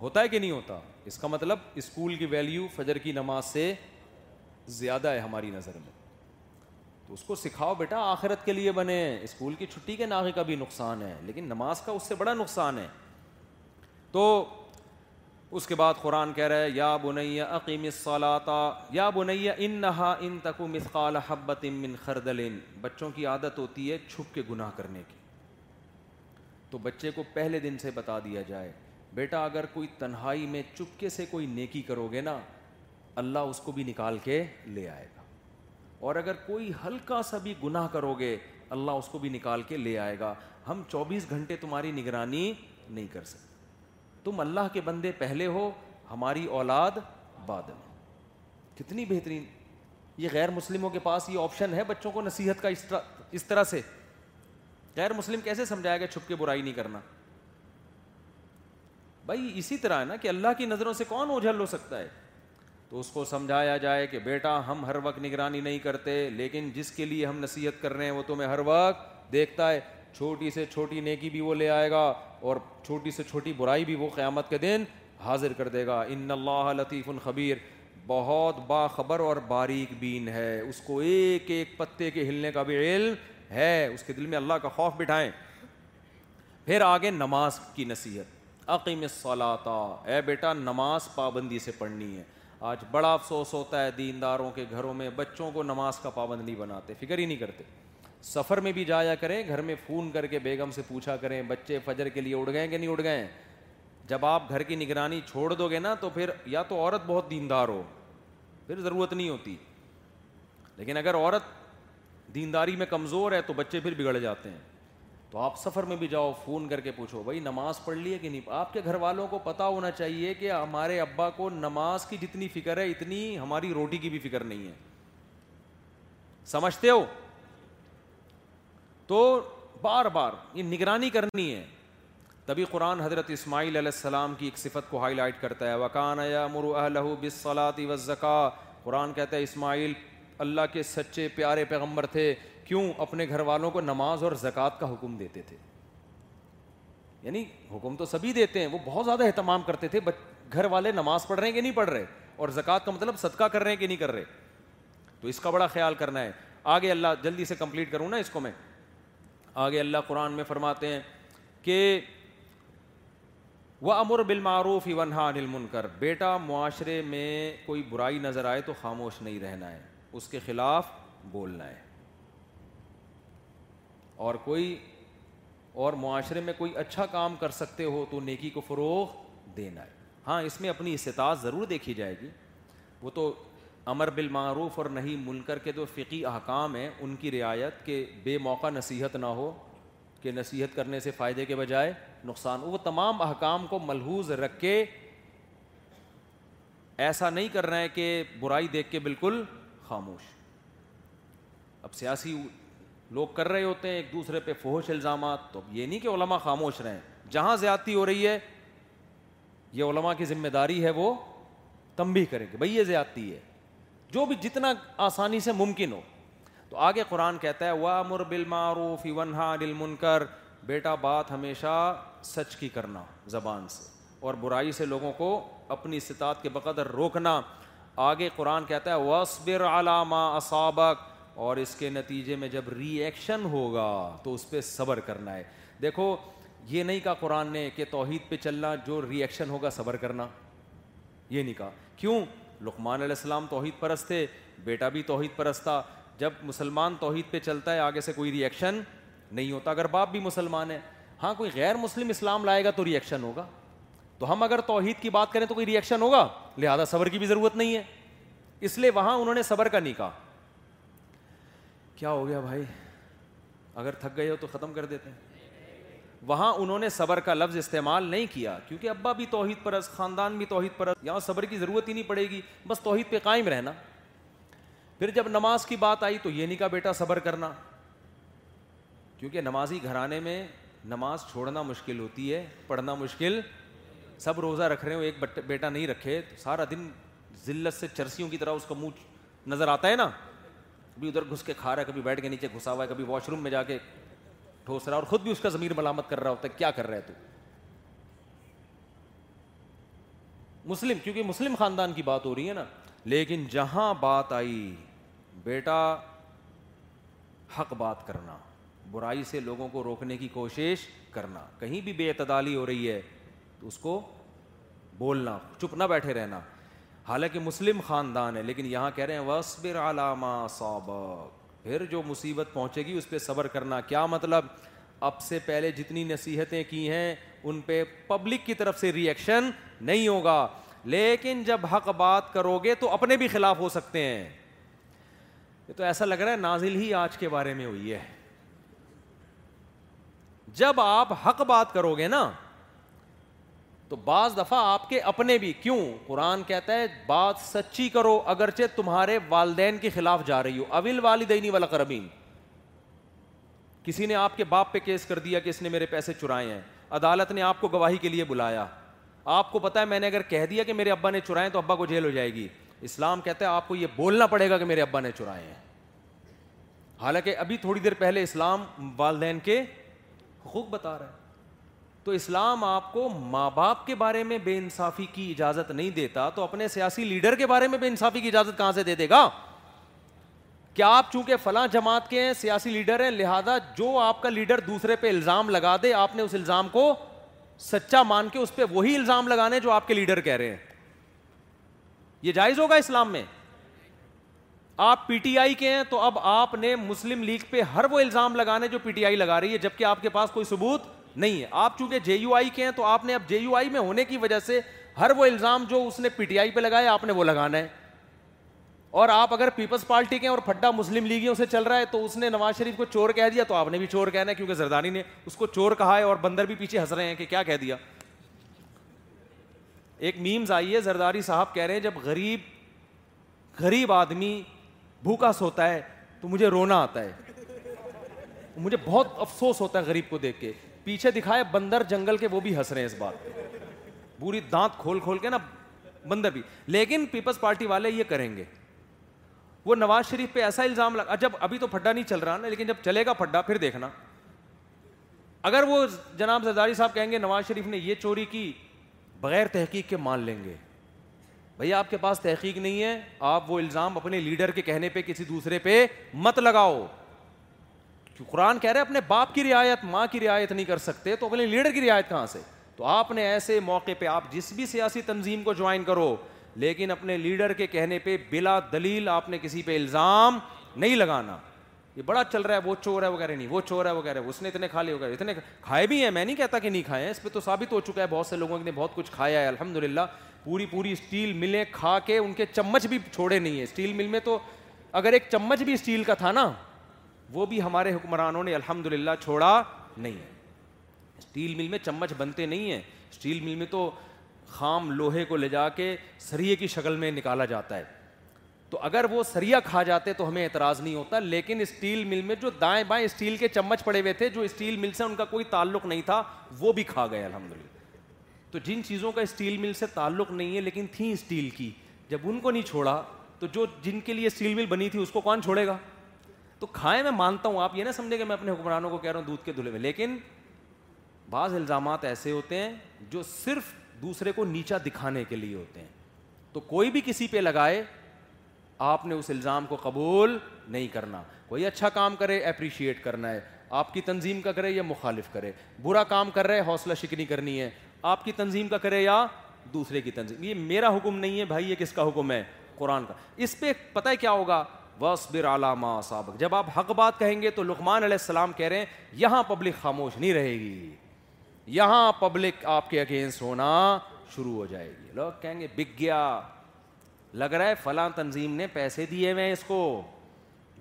ہوتا ہے کہ نہیں ہوتا اس کا مطلب اسکول کی ویلیو فجر کی نماز سے زیادہ ہے ہماری نظر میں تو اس کو سکھاؤ بیٹا آخرت کے لیے بنے اسکول کی چھٹی کے ناغے کا بھی نقصان ہے لیکن نماز کا اس سے بڑا نقصان ہے تو اس کے بعد قرآن کہہ رہا ہے یا بنیا عقیم صلاطا یا بنیا ان نہا ان تک مسقال حبت من خردل بچوں کی عادت ہوتی ہے چھپ کے گناہ کرنے کی تو بچے کو پہلے دن سے بتا دیا جائے بیٹا اگر کوئی تنہائی میں چپکے سے کوئی نیکی کرو گے نا اللہ اس کو بھی نکال کے لے آئے گا اور اگر کوئی ہلکا سا بھی گناہ کرو گے اللہ اس کو بھی نکال کے لے آئے گا ہم چوبیس گھنٹے تمہاری نگرانی نہیں کر سکتے تم اللہ کے بندے پہلے ہو ہماری اولاد بعد میں کتنی بہترین یہ غیر مسلموں کے پاس یہ آپشن ہے بچوں کو نصیحت کا اس طرح اس طرح سے غیر مسلم کیسے سمجھائے گا چھپ کے برائی نہیں کرنا بھائی اسی طرح ہے نا کہ اللہ کی نظروں سے کون اوجھل ہو سکتا ہے تو اس کو سمجھایا جائے کہ بیٹا ہم ہر وقت نگرانی نہیں کرتے لیکن جس کے لیے ہم نصیحت کر رہے ہیں وہ تمہیں ہر وقت دیکھتا ہے چھوٹی سے چھوٹی نیکی بھی وہ لے آئے گا اور چھوٹی سے چھوٹی برائی بھی وہ قیامت کے دن حاضر کر دے گا ان اللہ لطیف الخبیر بہت باخبر اور باریک بین ہے اس کو ایک ایک پتے کے ہلنے کا بھی علم ہے اس کے دل میں اللہ کا خوف بٹھائیں پھر آگے نماز کی نصیحت عقیم صلاطا اے بیٹا نماز پابندی سے پڑھنی ہے آج بڑا افسوس ہوتا ہے دینداروں کے گھروں میں بچوں کو نماز کا پابند نہیں بناتے فکر ہی نہیں کرتے سفر میں بھی جایا کریں گھر میں فون کر کے بیگم سے پوچھا کریں بچے فجر کے لیے اڑ گئے کہ نہیں اڑ گئے جب آپ گھر کی نگرانی چھوڑ دو گے نا تو پھر یا تو عورت بہت دیندار ہو پھر ضرورت نہیں ہوتی لیکن اگر عورت دینداری میں کمزور ہے تو بچے پھر بگڑ جاتے ہیں تو آپ سفر میں بھی جاؤ فون کر کے پوچھو بھائی نماز پڑھ لی ہے کہ نہیں آپ کے گھر والوں کو پتہ ہونا چاہیے کہ ہمارے ابا کو نماز کی جتنی فکر ہے اتنی ہماری روٹی کی بھی فکر نہیں ہے سمجھتے ہو تو بار بار یہ نگرانی کرنی ہے تبھی قرآن حضرت اسماعیل علیہ السلام کی ایک صفت کو ہائی لائٹ کرتا ہے وکان یا مرو الہ بسلاتی وزکا قرآن کہتا ہے اسماعیل اللہ کے سچے پیارے پیغمبر تھے کیوں اپنے گھر والوں کو نماز اور زکوٰۃ کا حکم دیتے تھے یعنی حکم تو سبھی ہی دیتے ہیں وہ بہت زیادہ اہتمام کرتے تھے گھر والے نماز پڑھ رہے ہیں کہ نہیں پڑھ رہے اور زکوٰۃ کا مطلب صدقہ کر رہے ہیں کہ نہیں کر رہے تو اس کا بڑا خیال کرنا ہے آگے اللہ جلدی سے کمپلیٹ کروں نا اس کو میں آگے اللہ قرآن میں فرماتے ہیں کہ وہ امر بالمعروف ایون ہاں کر بیٹا معاشرے میں کوئی برائی نظر آئے تو خاموش نہیں رہنا ہے اس کے خلاف بولنا ہے اور کوئی اور معاشرے میں کوئی اچھا کام کر سکتے ہو تو نیکی کو فروغ دینا ہے ہاں اس میں اپنی استطاعت ضرور دیکھی جائے گی وہ تو امر بالمعروف اور نہیں منکر کے جو فقی احکام ہیں ان کی رعایت کہ بے موقع نصیحت نہ ہو کہ نصیحت کرنے سے فائدے کے بجائے نقصان وہ تمام احکام کو ملحوظ رکھ کے ایسا نہیں کر رہے ہیں کہ برائی دیکھ کے بالکل خاموش اب سیاسی لوگ کر رہے ہوتے ہیں ایک دوسرے پہ فوہش الزامات تو یہ نہیں کہ علماء خاموش رہیں جہاں زیادتی ہو رہی ہے یہ علماء کی ذمہ داری ہے وہ تنبیہ کریں گے بھائی یہ زیادتی ہے جو بھی جتنا آسانی سے ممکن ہو تو آگے قرآن کہتا ہے واہ مر بالمعروف ونہا دل بیٹا بات ہمیشہ سچ کی کرنا زبان سے اور برائی سے لوگوں کو اپنی استطاعت کے بقدر روکنا آگے قرآن کہتا ہے وصبر علامہ سابق اور اس کے نتیجے میں جب ری ایکشن ہوگا تو اس پہ صبر کرنا ہے دیکھو یہ نہیں کہا قرآن نے کہ توحید پہ چلنا جو ری ایکشن ہوگا صبر کرنا یہ نہیں کہا کیوں لقمان علیہ السلام توحید پرست تھے بیٹا بھی توحید پرست تھا جب مسلمان توحید پہ چلتا ہے آگے سے کوئی ری ایکشن نہیں ہوتا اگر باپ بھی مسلمان ہے ہاں کوئی غیر مسلم اسلام لائے گا تو ری ایکشن ہوگا تو ہم اگر توحید کی بات کریں تو کوئی ری ایکشن ہوگا لہذا صبر کی بھی ضرورت نہیں ہے اس لیے وہاں انہوں نے صبر کا نہیں کہا کیا ہو گیا بھائی اگر تھک گئے ہو تو ختم کر دیتے ہیں وہاں انہوں نے صبر کا لفظ استعمال نہیں کیا کیونکہ ابا بھی توحید پرست خاندان بھی توحید پرست یہاں صبر کی ضرورت ہی نہیں پڑے گی بس توحید پہ قائم رہنا پھر جب نماز کی بات آئی تو یہ نہیں کہا بیٹا صبر کرنا کیونکہ نمازی گھرانے میں نماز چھوڑنا مشکل ہوتی ہے پڑھنا مشکل سب روزہ رکھ رہے ہو ایک بیٹا نہیں رکھے سارا دن ذلت سے چرسیوں کی طرح اس کا منہ نظر آتا ہے نا کبھی ادھر گھس کے کھا رہا ہے کبھی بیٹھ کے نیچے گھسا ہوا ہے کبھی واش روم میں جا کے ٹھوس رہا ہے اور خود بھی اس کا ضمیر ملامت کر رہا ہوتا ہے کیا کر رہا ہے تو مسلم کیونکہ مسلم خاندان کی بات ہو رہی ہے نا لیکن جہاں بات آئی بیٹا حق بات کرنا برائی سے لوگوں کو روکنے کی کوشش کرنا کہیں بھی بے اعتدالی ہو رہی ہے اس کو بولنا چپ نہ بیٹھے رہنا حالانکہ مسلم خاندان ہے لیکن یہاں کہہ رہے ہیں وصبر علامہ صابق صاب پھر جو مصیبت پہنچے گی اس پہ صبر کرنا کیا مطلب اب سے پہلے جتنی نصیحتیں کی ہیں ان پہ پبلک کی طرف سے ریئیکشن نہیں ہوگا لیکن جب حق بات کرو گے تو اپنے بھی خلاف ہو سکتے ہیں یہ تو ایسا لگ رہا ہے نازل ہی آج کے بارے میں ہوئی ہے جب آپ حق بات کرو گے نا تو بعض دفعہ آپ کے اپنے بھی کیوں قرآن کہتا ہے بات سچی کرو اگرچہ تمہارے والدین کے خلاف جا رہی ہو اول والدینی والا کسی نے آپ کے باپ پہ کیس کر دیا کہ اس نے میرے پیسے چرائے ہیں عدالت نے آپ کو گواہی کے لیے بلایا آپ کو پتا ہے میں نے اگر کہہ دیا کہ میرے ابا نے چرائے تو ابا کو جیل ہو جائے گی اسلام کہتا ہے آپ کو یہ بولنا پڑے گا کہ میرے ابا نے چرائے ہیں حالانکہ ابھی تھوڑی دیر پہلے اسلام والدین کے حقوق بتا رہے ہیں تو اسلام آپ کو ماں باپ کے بارے میں بے انصافی کی اجازت نہیں دیتا تو اپنے سیاسی لیڈر کے بارے میں بے انصافی کی اجازت کہاں سے دے دے گا کیا آپ چونکہ فلاں جماعت کے ہیں سیاسی لیڈر ہیں لہذا جو آپ کا لیڈر دوسرے پہ الزام لگا دے آپ نے اس الزام کو سچا مان کے اس پہ وہی الزام لگانے جو آپ کے لیڈر کہہ رہے ہیں یہ جائز ہوگا اسلام میں آپ پی ٹی آئی کے ہیں تو اب آپ نے مسلم لیگ پہ ہر وہ الزام لگانے جو پی ٹی آئی لگا رہی ہے جبکہ آپ کے پاس کوئی ثبوت نہیں ہے آپ چونکہ جے یو آئی کے ہیں تو آپ نے اب جے یو آئی میں ہونے کی وجہ سے ہر وہ الزام جو اس نے پی ٹی آئی پہ لگایا آپ نے وہ لگانا ہے اور آپ اگر پیپلز پارٹی کے ہیں اور پھڈا مسلم لیگیوں سے چل رہا ہے تو اس نے نواز شریف کو چور کہہ دیا تو آپ نے بھی چور کہنا ہے کیونکہ زرداری نے اس کو چور کہا ہے اور بندر بھی پیچھے ہنس رہے ہیں کہ کیا کہہ دیا ایک میمز آئی ہے زرداری صاحب کہہ رہے ہیں جب غریب غریب آدمی بھوکا سوتا ہے تو مجھے رونا آتا ہے مجھے بہت افسوس ہوتا ہے غریب کو دیکھ کے پیچھے دکھائے بندر جنگل کے وہ بھی ہنس رہے ہیں اس بات پہ پوری دانت کھول کھول کے نا بندر بھی لیکن پیپلس پارٹی والے یہ کریں گے وہ نواز شریف پہ ایسا الزام لگا جب ابھی تو پھڈا نہیں چل رہا نا لیکن جب چلے گا پھڈا پھر دیکھنا اگر وہ جناب زرداری صاحب کہیں گے نواز شریف نے یہ چوری کی بغیر تحقیق کے مان لیں گے بھیا آپ کے پاس تحقیق نہیں ہے آپ وہ الزام اپنے لیڈر کے کہنے پہ کسی دوسرے پہ مت لگاؤ قرآن کہہ رہے اپنے باپ کی رعایت ماں کی رعایت نہیں کر سکتے تو اپنے لیڈر کی رعایت کہاں سے تو آپ نے ایسے موقع پہ آپ جس بھی سیاسی تنظیم کو جوائن کرو لیکن اپنے لیڈر کے کہنے پہ بلا دلیل آپ نے کسی پہ الزام نہیں لگانا یہ بڑا چل رہا ہے وہ چور ہے وغیرہ نہیں وہ چور ہے وغیرہ اس نے اتنے کھا لے وغیرہ اتنے کھائے بھی ہیں میں نہیں کہتا کہ نہیں کھائے ہیں اس پہ تو ثابت ہو چکا ہے بہت سے لوگوں نے بہت کچھ کھایا ہے الحمد للہ پوری پوری اسٹیل ملیں کھا کے ان کے چمچ بھی چھوڑے نہیں ہیں اسٹیل مل میں تو اگر ایک چمچ بھی اسٹیل کا تھا نا وہ بھی ہمارے حکمرانوں نے الحمد للہ چھوڑا نہیں ہے اسٹیل مل میں چمچ بنتے نہیں ہیں اسٹیل مل میں تو خام لوہے کو لے جا کے سریے کی شکل میں نکالا جاتا ہے تو اگر وہ سریا کھا جاتے تو ہمیں اعتراض نہیں ہوتا لیکن اسٹیل مل میں جو دائیں بائیں اسٹیل کے چمچ پڑے ہوئے تھے جو اسٹیل مل سے ان کا کوئی تعلق نہیں تھا وہ بھی کھا گئے الحمد للہ تو جن چیزوں کا اسٹیل مل سے تعلق نہیں ہے لیکن تھیں اسٹیل کی جب ان کو نہیں چھوڑا تو جو جن کے لیے اسٹیل مل بنی تھی اس کو کون چھوڑے گا تو کھائیں میں مانتا ہوں آپ یہ نہ سمجھیں کہ میں اپنے حکمرانوں کو کہہ رہا ہوں دودھ کے دھلے میں لیکن بعض الزامات ایسے ہوتے ہیں جو صرف دوسرے کو نیچا دکھانے کے لیے ہوتے ہیں تو کوئی بھی کسی پہ لگائے آپ نے اس الزام کو قبول نہیں کرنا کوئی اچھا کام کرے اپریشیٹ کرنا ہے آپ کی تنظیم کا کرے یا مخالف کرے برا کام کر رہے حوصلہ شکنی کرنی ہے آپ کی تنظیم کا کرے یا دوسرے کی تنظیم یہ میرا حکم نہیں ہے بھائی یہ کس کا حکم ہے قرآن کا اس پہ پتہ کیا ہوگا سابق جب آپ حق بات کہیں گے تو لقمان علیہ السلام کہہ رہے ہیں یہاں پبلک خاموش نہیں رہے گی یہاں پبلک آپ کے اگینسٹ ہونا شروع ہو جائے گی لوگ کہیں گے بک گیا لگ رہا ہے فلاں تنظیم نے پیسے دیے ہوئے اس کو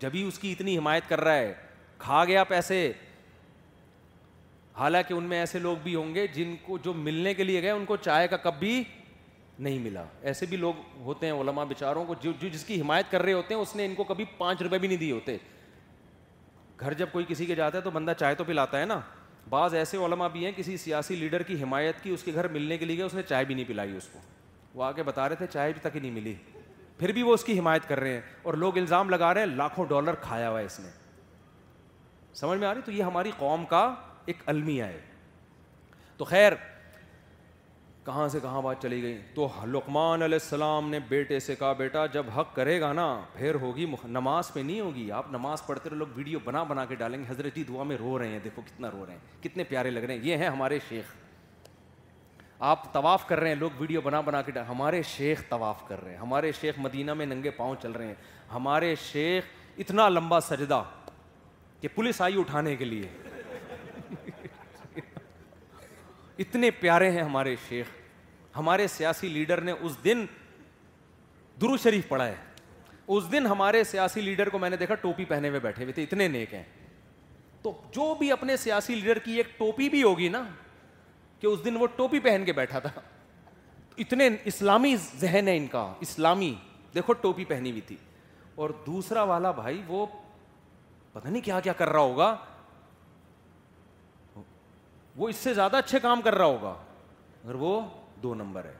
جبھی اس کی اتنی حمایت کر رہا ہے کھا گیا پیسے حالانکہ ان میں ایسے لوگ بھی ہوں گے جن کو جو ملنے کے لیے گئے ان کو چائے کا کپ بھی نہیں ملا ایسے بھی لوگ ہوتے ہیں علماء بیچاروں کو جو جو جس کی حمایت کر رہے ہوتے ہیں اس نے ان کو کبھی پانچ روپے بھی نہیں دیے ہوتے گھر جب کوئی کسی کے جاتا ہے تو بندہ چائے تو پلاتا ہے نا بعض ایسے علماء بھی ہیں کسی سیاسی لیڈر کی حمایت کی اس کے گھر ملنے کے لیے گیا اس نے چائے بھی نہیں پلائی اس کو وہ آ کے بتا رہے تھے چائے بھی تک ہی نہیں ملی پھر بھی وہ اس کی حمایت کر رہے ہیں اور لوگ الزام لگا رہے ہیں لاکھوں ڈالر کھایا ہوا ہے اس نے سمجھ میں آ رہی تو یہ ہماری قوم کا ایک المیہ ہے تو خیر کہاں سے کہاں بات چلی گئی تو لقمان علیہ السلام نے بیٹے سے کہا بیٹا جب حق کرے گا نا پھر ہوگی نماز پہ نہیں ہوگی آپ نماز پڑھتے رہے لوگ ویڈیو بنا بنا کے ڈالیں گے حضرت جی دعا میں رو رہے ہیں دیکھو کتنا رو رہے ہیں کتنے پیارے لگ رہے ہیں یہ ہیں ہمارے شیخ آپ طواف کر رہے ہیں لوگ ویڈیو بنا بنا کے ہمارے شیخ طواف کر رہے ہیں ہمارے شیخ مدینہ میں ننگے پاؤں چل رہے ہیں ہمارے شیخ اتنا لمبا سجدہ کہ پولیس آئی اٹھانے کے لیے اتنے پیارے ہیں ہمارے شیخ ہمارے سیاسی لیڈر نے اس دن درو شریف پڑھا ہے اس دن ہمارے سیاسی لیڈر کو میں نے دیکھا ٹوپی پہنے ہوئے بیٹھے ہوئے تھے اتنے نیک ہیں تو جو بھی اپنے سیاسی لیڈر کی ایک ٹوپی بھی ہوگی نا کہ اس دن وہ ٹوپی پہن کے بیٹھا تھا اتنے اسلامی ذہن ہے ان کا اسلامی دیکھو ٹوپی پہنی ہوئی تھی اور دوسرا والا بھائی وہ پتہ نہیں کیا کیا کر رہا ہوگا وہ اس سے زیادہ اچھے کام کر رہا ہوگا اگر وہ دو نمبر ہے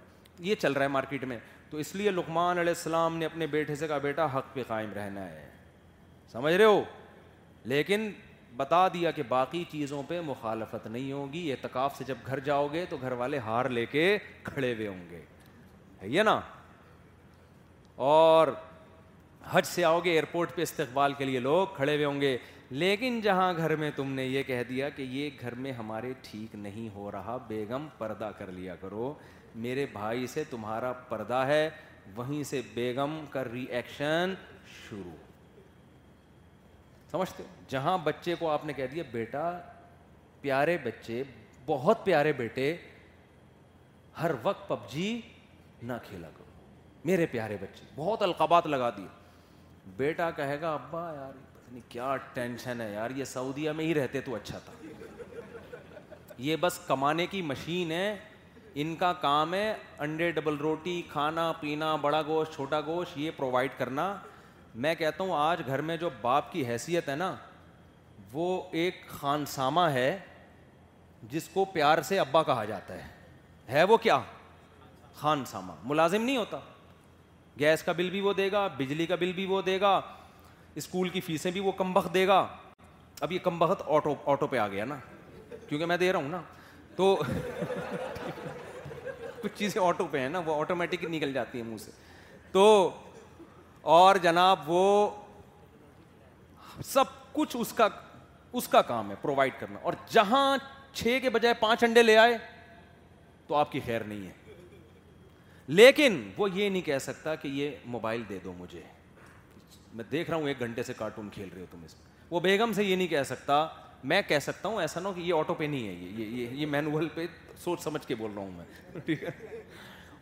یہ چل رہا ہے مارکیٹ میں تو اس لیے لقمان علیہ السلام نے اپنے بیٹے سے کہا بیٹا حق پہ قائم رہنا ہے سمجھ رہے ہو لیکن بتا دیا کہ باقی چیزوں پہ مخالفت نہیں ہوگی اعتکاف سے جب گھر جاؤ گے تو گھر والے ہار لے کے کھڑے ہوئے ہوں گے ہے نا اور حج سے آؤ گے ایئرپورٹ پہ استقبال کے لیے لوگ کھڑے ہوئے ہوں گے لیکن جہاں گھر میں تم نے یہ کہہ دیا کہ یہ گھر میں ہمارے ٹھیک نہیں ہو رہا بیگم پردہ کر لیا کرو میرے بھائی سے تمہارا پردہ ہے وہیں سے بیگم کا ری ایکشن شروع ہو سمجھتے جہاں بچے کو آپ نے کہہ دیا بیٹا پیارے بچے بہت پیارے بیٹے ہر وقت پب جی نہ کھیلا کرو میرے پیارے بچے بہت القابات لگا دیے بیٹا کہے گا ابا یار یعنی کیا ٹینشن ہے یار یہ سعودیہ میں ہی رہتے تو اچھا تھا یہ بس کمانے کی مشین ہے ان کا کام ہے انڈے ڈبل روٹی کھانا پینا بڑا گوشت چھوٹا گوشت یہ پرووائڈ کرنا میں کہتا ہوں آج گھر میں جو باپ کی حیثیت ہے نا وہ ایک خان سامہ ہے جس کو پیار سے ابا کہا جاتا ہے ہے وہ کیا خان سامہ ملازم نہیں ہوتا گیس کا بل بھی وہ دے گا بجلی کا بل بھی وہ دے گا اسکول کی فیسیں بھی وہ کم بخت دے گا اب یہ کم بخت آٹو آٹو پہ آ گیا نا کیونکہ میں دے رہا ہوں نا تو کچھ چیزیں آٹو پہ ہیں نا وہ آٹومیٹک نکل جاتی ہیں منہ سے تو اور جناب وہ سب کچھ اس کا اس کا کام ہے پرووائڈ کرنا اور جہاں چھ کے بجائے پانچ انڈے لے آئے تو آپ کی خیر نہیں ہے لیکن وہ یہ نہیں کہہ سکتا کہ یہ موبائل دے دو مجھے میں دیکھ رہا ہوں ایک گھنٹے سے کارٹون کھیل رہے ہو تم اس میں وہ بیگم سے یہ نہیں کہہ سکتا میں کہہ سکتا ہوں ایسا نہ ہو کہ یہ آٹو پہ نہیں ہے یہ یہ مینول پہ سوچ سمجھ کے بول رہا ہوں میں ٹھیک ہے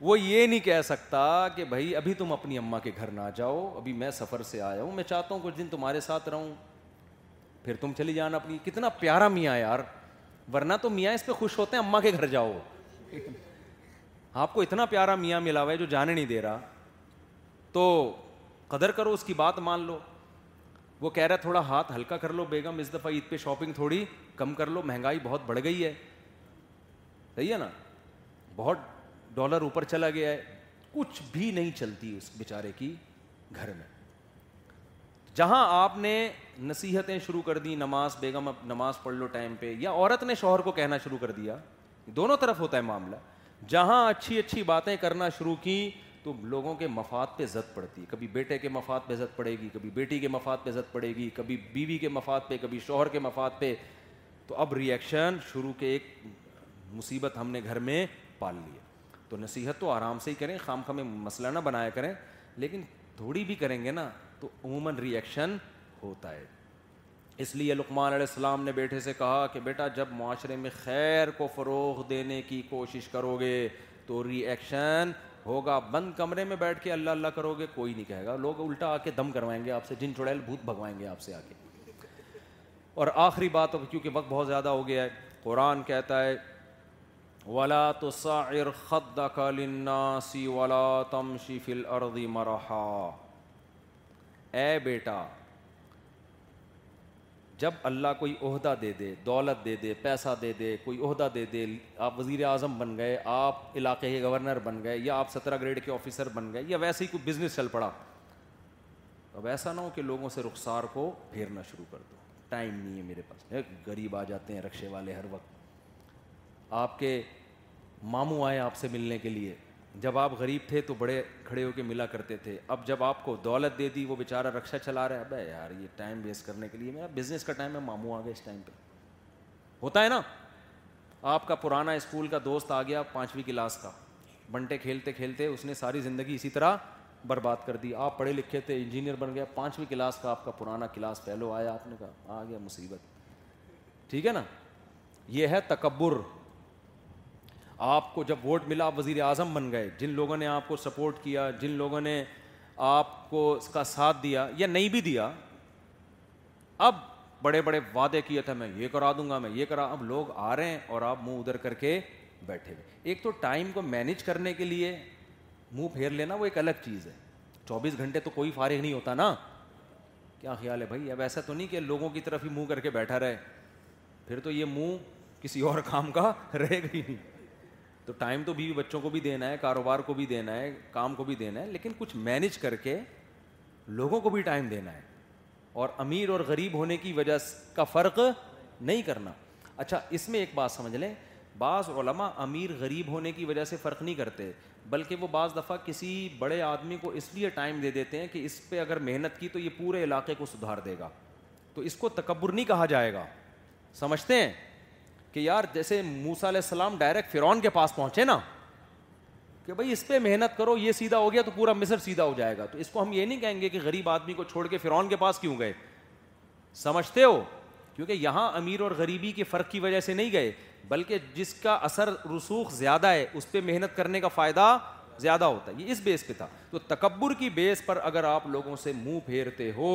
وہ یہ نہیں کہہ سکتا کہ بھائی ابھی تم اپنی اماں کے گھر نہ جاؤ ابھی میں سفر سے آیا ہوں میں چاہتا ہوں کچھ دن تمہارے ساتھ رہوں پھر تم چلی جانا اپنی کتنا پیارا میاں یار ورنہ تو میاں اس پہ خوش ہوتے ہیں اماں کے گھر جاؤ آپ کو اتنا پیارا میاں ملا ہوا ہے جو جانے نہیں دے رہا تو قدر کرو اس کی بات مان لو وہ کہہ رہا ہے تھوڑا ہاتھ ہلکا کر لو بیگم اس دفعہ عید پہ شاپنگ تھوڑی کم کر لو مہنگائی بہت بڑھ گئی ہے صحیح ہے نا بہت ڈالر اوپر چلا گیا ہے کچھ بھی نہیں چلتی اس بیچارے کی گھر میں جہاں آپ نے نصیحتیں شروع کر دی نماز بیگم اب نماز پڑھ لو ٹائم پہ یا عورت نے شوہر کو کہنا شروع کر دیا دونوں طرف ہوتا ہے معاملہ جہاں اچھی اچھی باتیں کرنا شروع کی تو لوگوں کے مفاد پہ زد پڑتی ہے کبھی بیٹے کے مفاد پہ زد پڑے گی کبھی بیٹی کے مفاد پہ زد پڑے گی کبھی بیوی کے مفاد پہ کبھی شوہر کے مفاد پہ تو اب ریئیکشن شروع کے ایک مصیبت ہم نے گھر میں پال لی ہے تو نصیحت تو آرام سے ہی کریں خام خام مسئلہ نہ بنایا کریں لیکن تھوڑی بھی کریں گے نا تو عموماً ریئیکشن ہوتا ہے اس لیے لقمان علیہ السلام نے بیٹے سے کہا کہ بیٹا جب معاشرے میں خیر کو فروغ دینے کی کوشش کرو گے تو ری ایکشن ہوگا بند کمرے میں بیٹھ کے اللہ اللہ کرو گے کوئی نہیں کہے گا لوگ الٹا آ کے دم کروائیں گے آپ سے جن چڑیل بھوت بھگوائیں گے آپ سے آ کے اور آخری بات کیونکہ وقت بہت زیادہ ہو گیا ہے قرآن کہتا ہے ولا ولا مرحا اے بیٹا جب اللہ کوئی عہدہ دے دے دولت دے دے پیسہ دے دے کوئی عہدہ دے دے آپ وزیر اعظم بن گئے آپ علاقے کے گورنر بن گئے یا آپ سترہ گریڈ کے آفیسر بن گئے یا ویسے ہی کوئی بزنس چل پڑا اب ایسا نہ ہو کہ لوگوں سے رخسار کو پھیرنا شروع کر دو ٹائم نہیں ہے میرے پاس غریب آ جاتے ہیں رکشے والے ہر وقت آپ کے ماموں آئے آپ سے ملنے کے لیے جب آپ غریب تھے تو بڑے کھڑے ہو کے ملا کرتے تھے اب جب آپ کو دولت دے دی وہ بیچارہ رکشا چلا رہا ہے ابے یار یہ ٹائم ویسٹ کرنے کے لیے میرا بزنس کا ٹائم ہے ماموں آ گیا اس ٹائم پہ ہوتا ہے نا آپ کا پرانا اسکول کا دوست آ گیا پانچویں کلاس کا بنٹے کھیلتے کھیلتے اس نے ساری زندگی اسی طرح برباد کر دی آپ پڑھے لکھے تھے انجینئر بن گیا پانچویں کلاس کا آپ کا پرانا کلاس پہلو آیا آپ نے کہا آ گیا مصیبت ٹھیک ہے نا یہ ہے تکبر آپ کو جب ووٹ ملا آپ وزیر اعظم بن گئے جن لوگوں نے آپ کو سپورٹ کیا جن لوگوں نے آپ کو اس کا ساتھ دیا یا نہیں بھی دیا اب بڑے بڑے وعدے کیے تھے میں یہ کرا دوں گا میں یہ کرا اب لوگ آ رہے ہیں اور آپ منہ ادھر کر کے بیٹھے ہوئے ایک تو ٹائم کو مینیج کرنے کے لیے منہ پھیر لینا وہ ایک الگ چیز ہے چوبیس گھنٹے تو کوئی فارغ نہیں ہوتا نا کیا خیال ہے بھائی اب ایسا تو نہیں کہ لوگوں کی طرف ہی منہ کر کے بیٹھا رہے پھر تو یہ منہ کسی اور کام کا رہے گا ہی نہیں تو ٹائم تو بیوی بچوں کو بھی دینا ہے کاروبار کو بھی دینا ہے کام کو بھی دینا ہے لیکن کچھ مینج کر کے لوگوں کو بھی ٹائم دینا ہے اور امیر اور غریب ہونے کی وجہ کا فرق نہیں کرنا اچھا اس میں ایک بات سمجھ لیں بعض علماء امیر غریب ہونے کی وجہ سے فرق نہیں کرتے بلکہ وہ بعض دفعہ کسی بڑے آدمی کو اس لیے ٹائم دے دیتے ہیں کہ اس پہ اگر محنت کی تو یہ پورے علاقے کو سدھار دے گا تو اس کو تکبر نہیں کہا جائے گا سمجھتے ہیں کہ یار جیسے موسا علیہ السلام ڈائریکٹ فرون کے پاس پہنچے نا کہ بھائی اس پہ محنت کرو یہ سیدھا ہو گیا تو پورا مصر سیدھا ہو جائے گا تو اس کو ہم یہ نہیں کہیں گے کہ غریب آدمی کو چھوڑ کے فرون کے پاس کیوں گئے سمجھتے ہو کیونکہ یہاں امیر اور غریبی کے فرق کی وجہ سے نہیں گئے بلکہ جس کا اثر رسوخ زیادہ ہے اس پہ محنت کرنے کا فائدہ زیادہ ہوتا ہے یہ اس بیس پہ تھا تو تکبر کی بیس پر اگر آپ لوگوں سے منہ پھیرتے ہو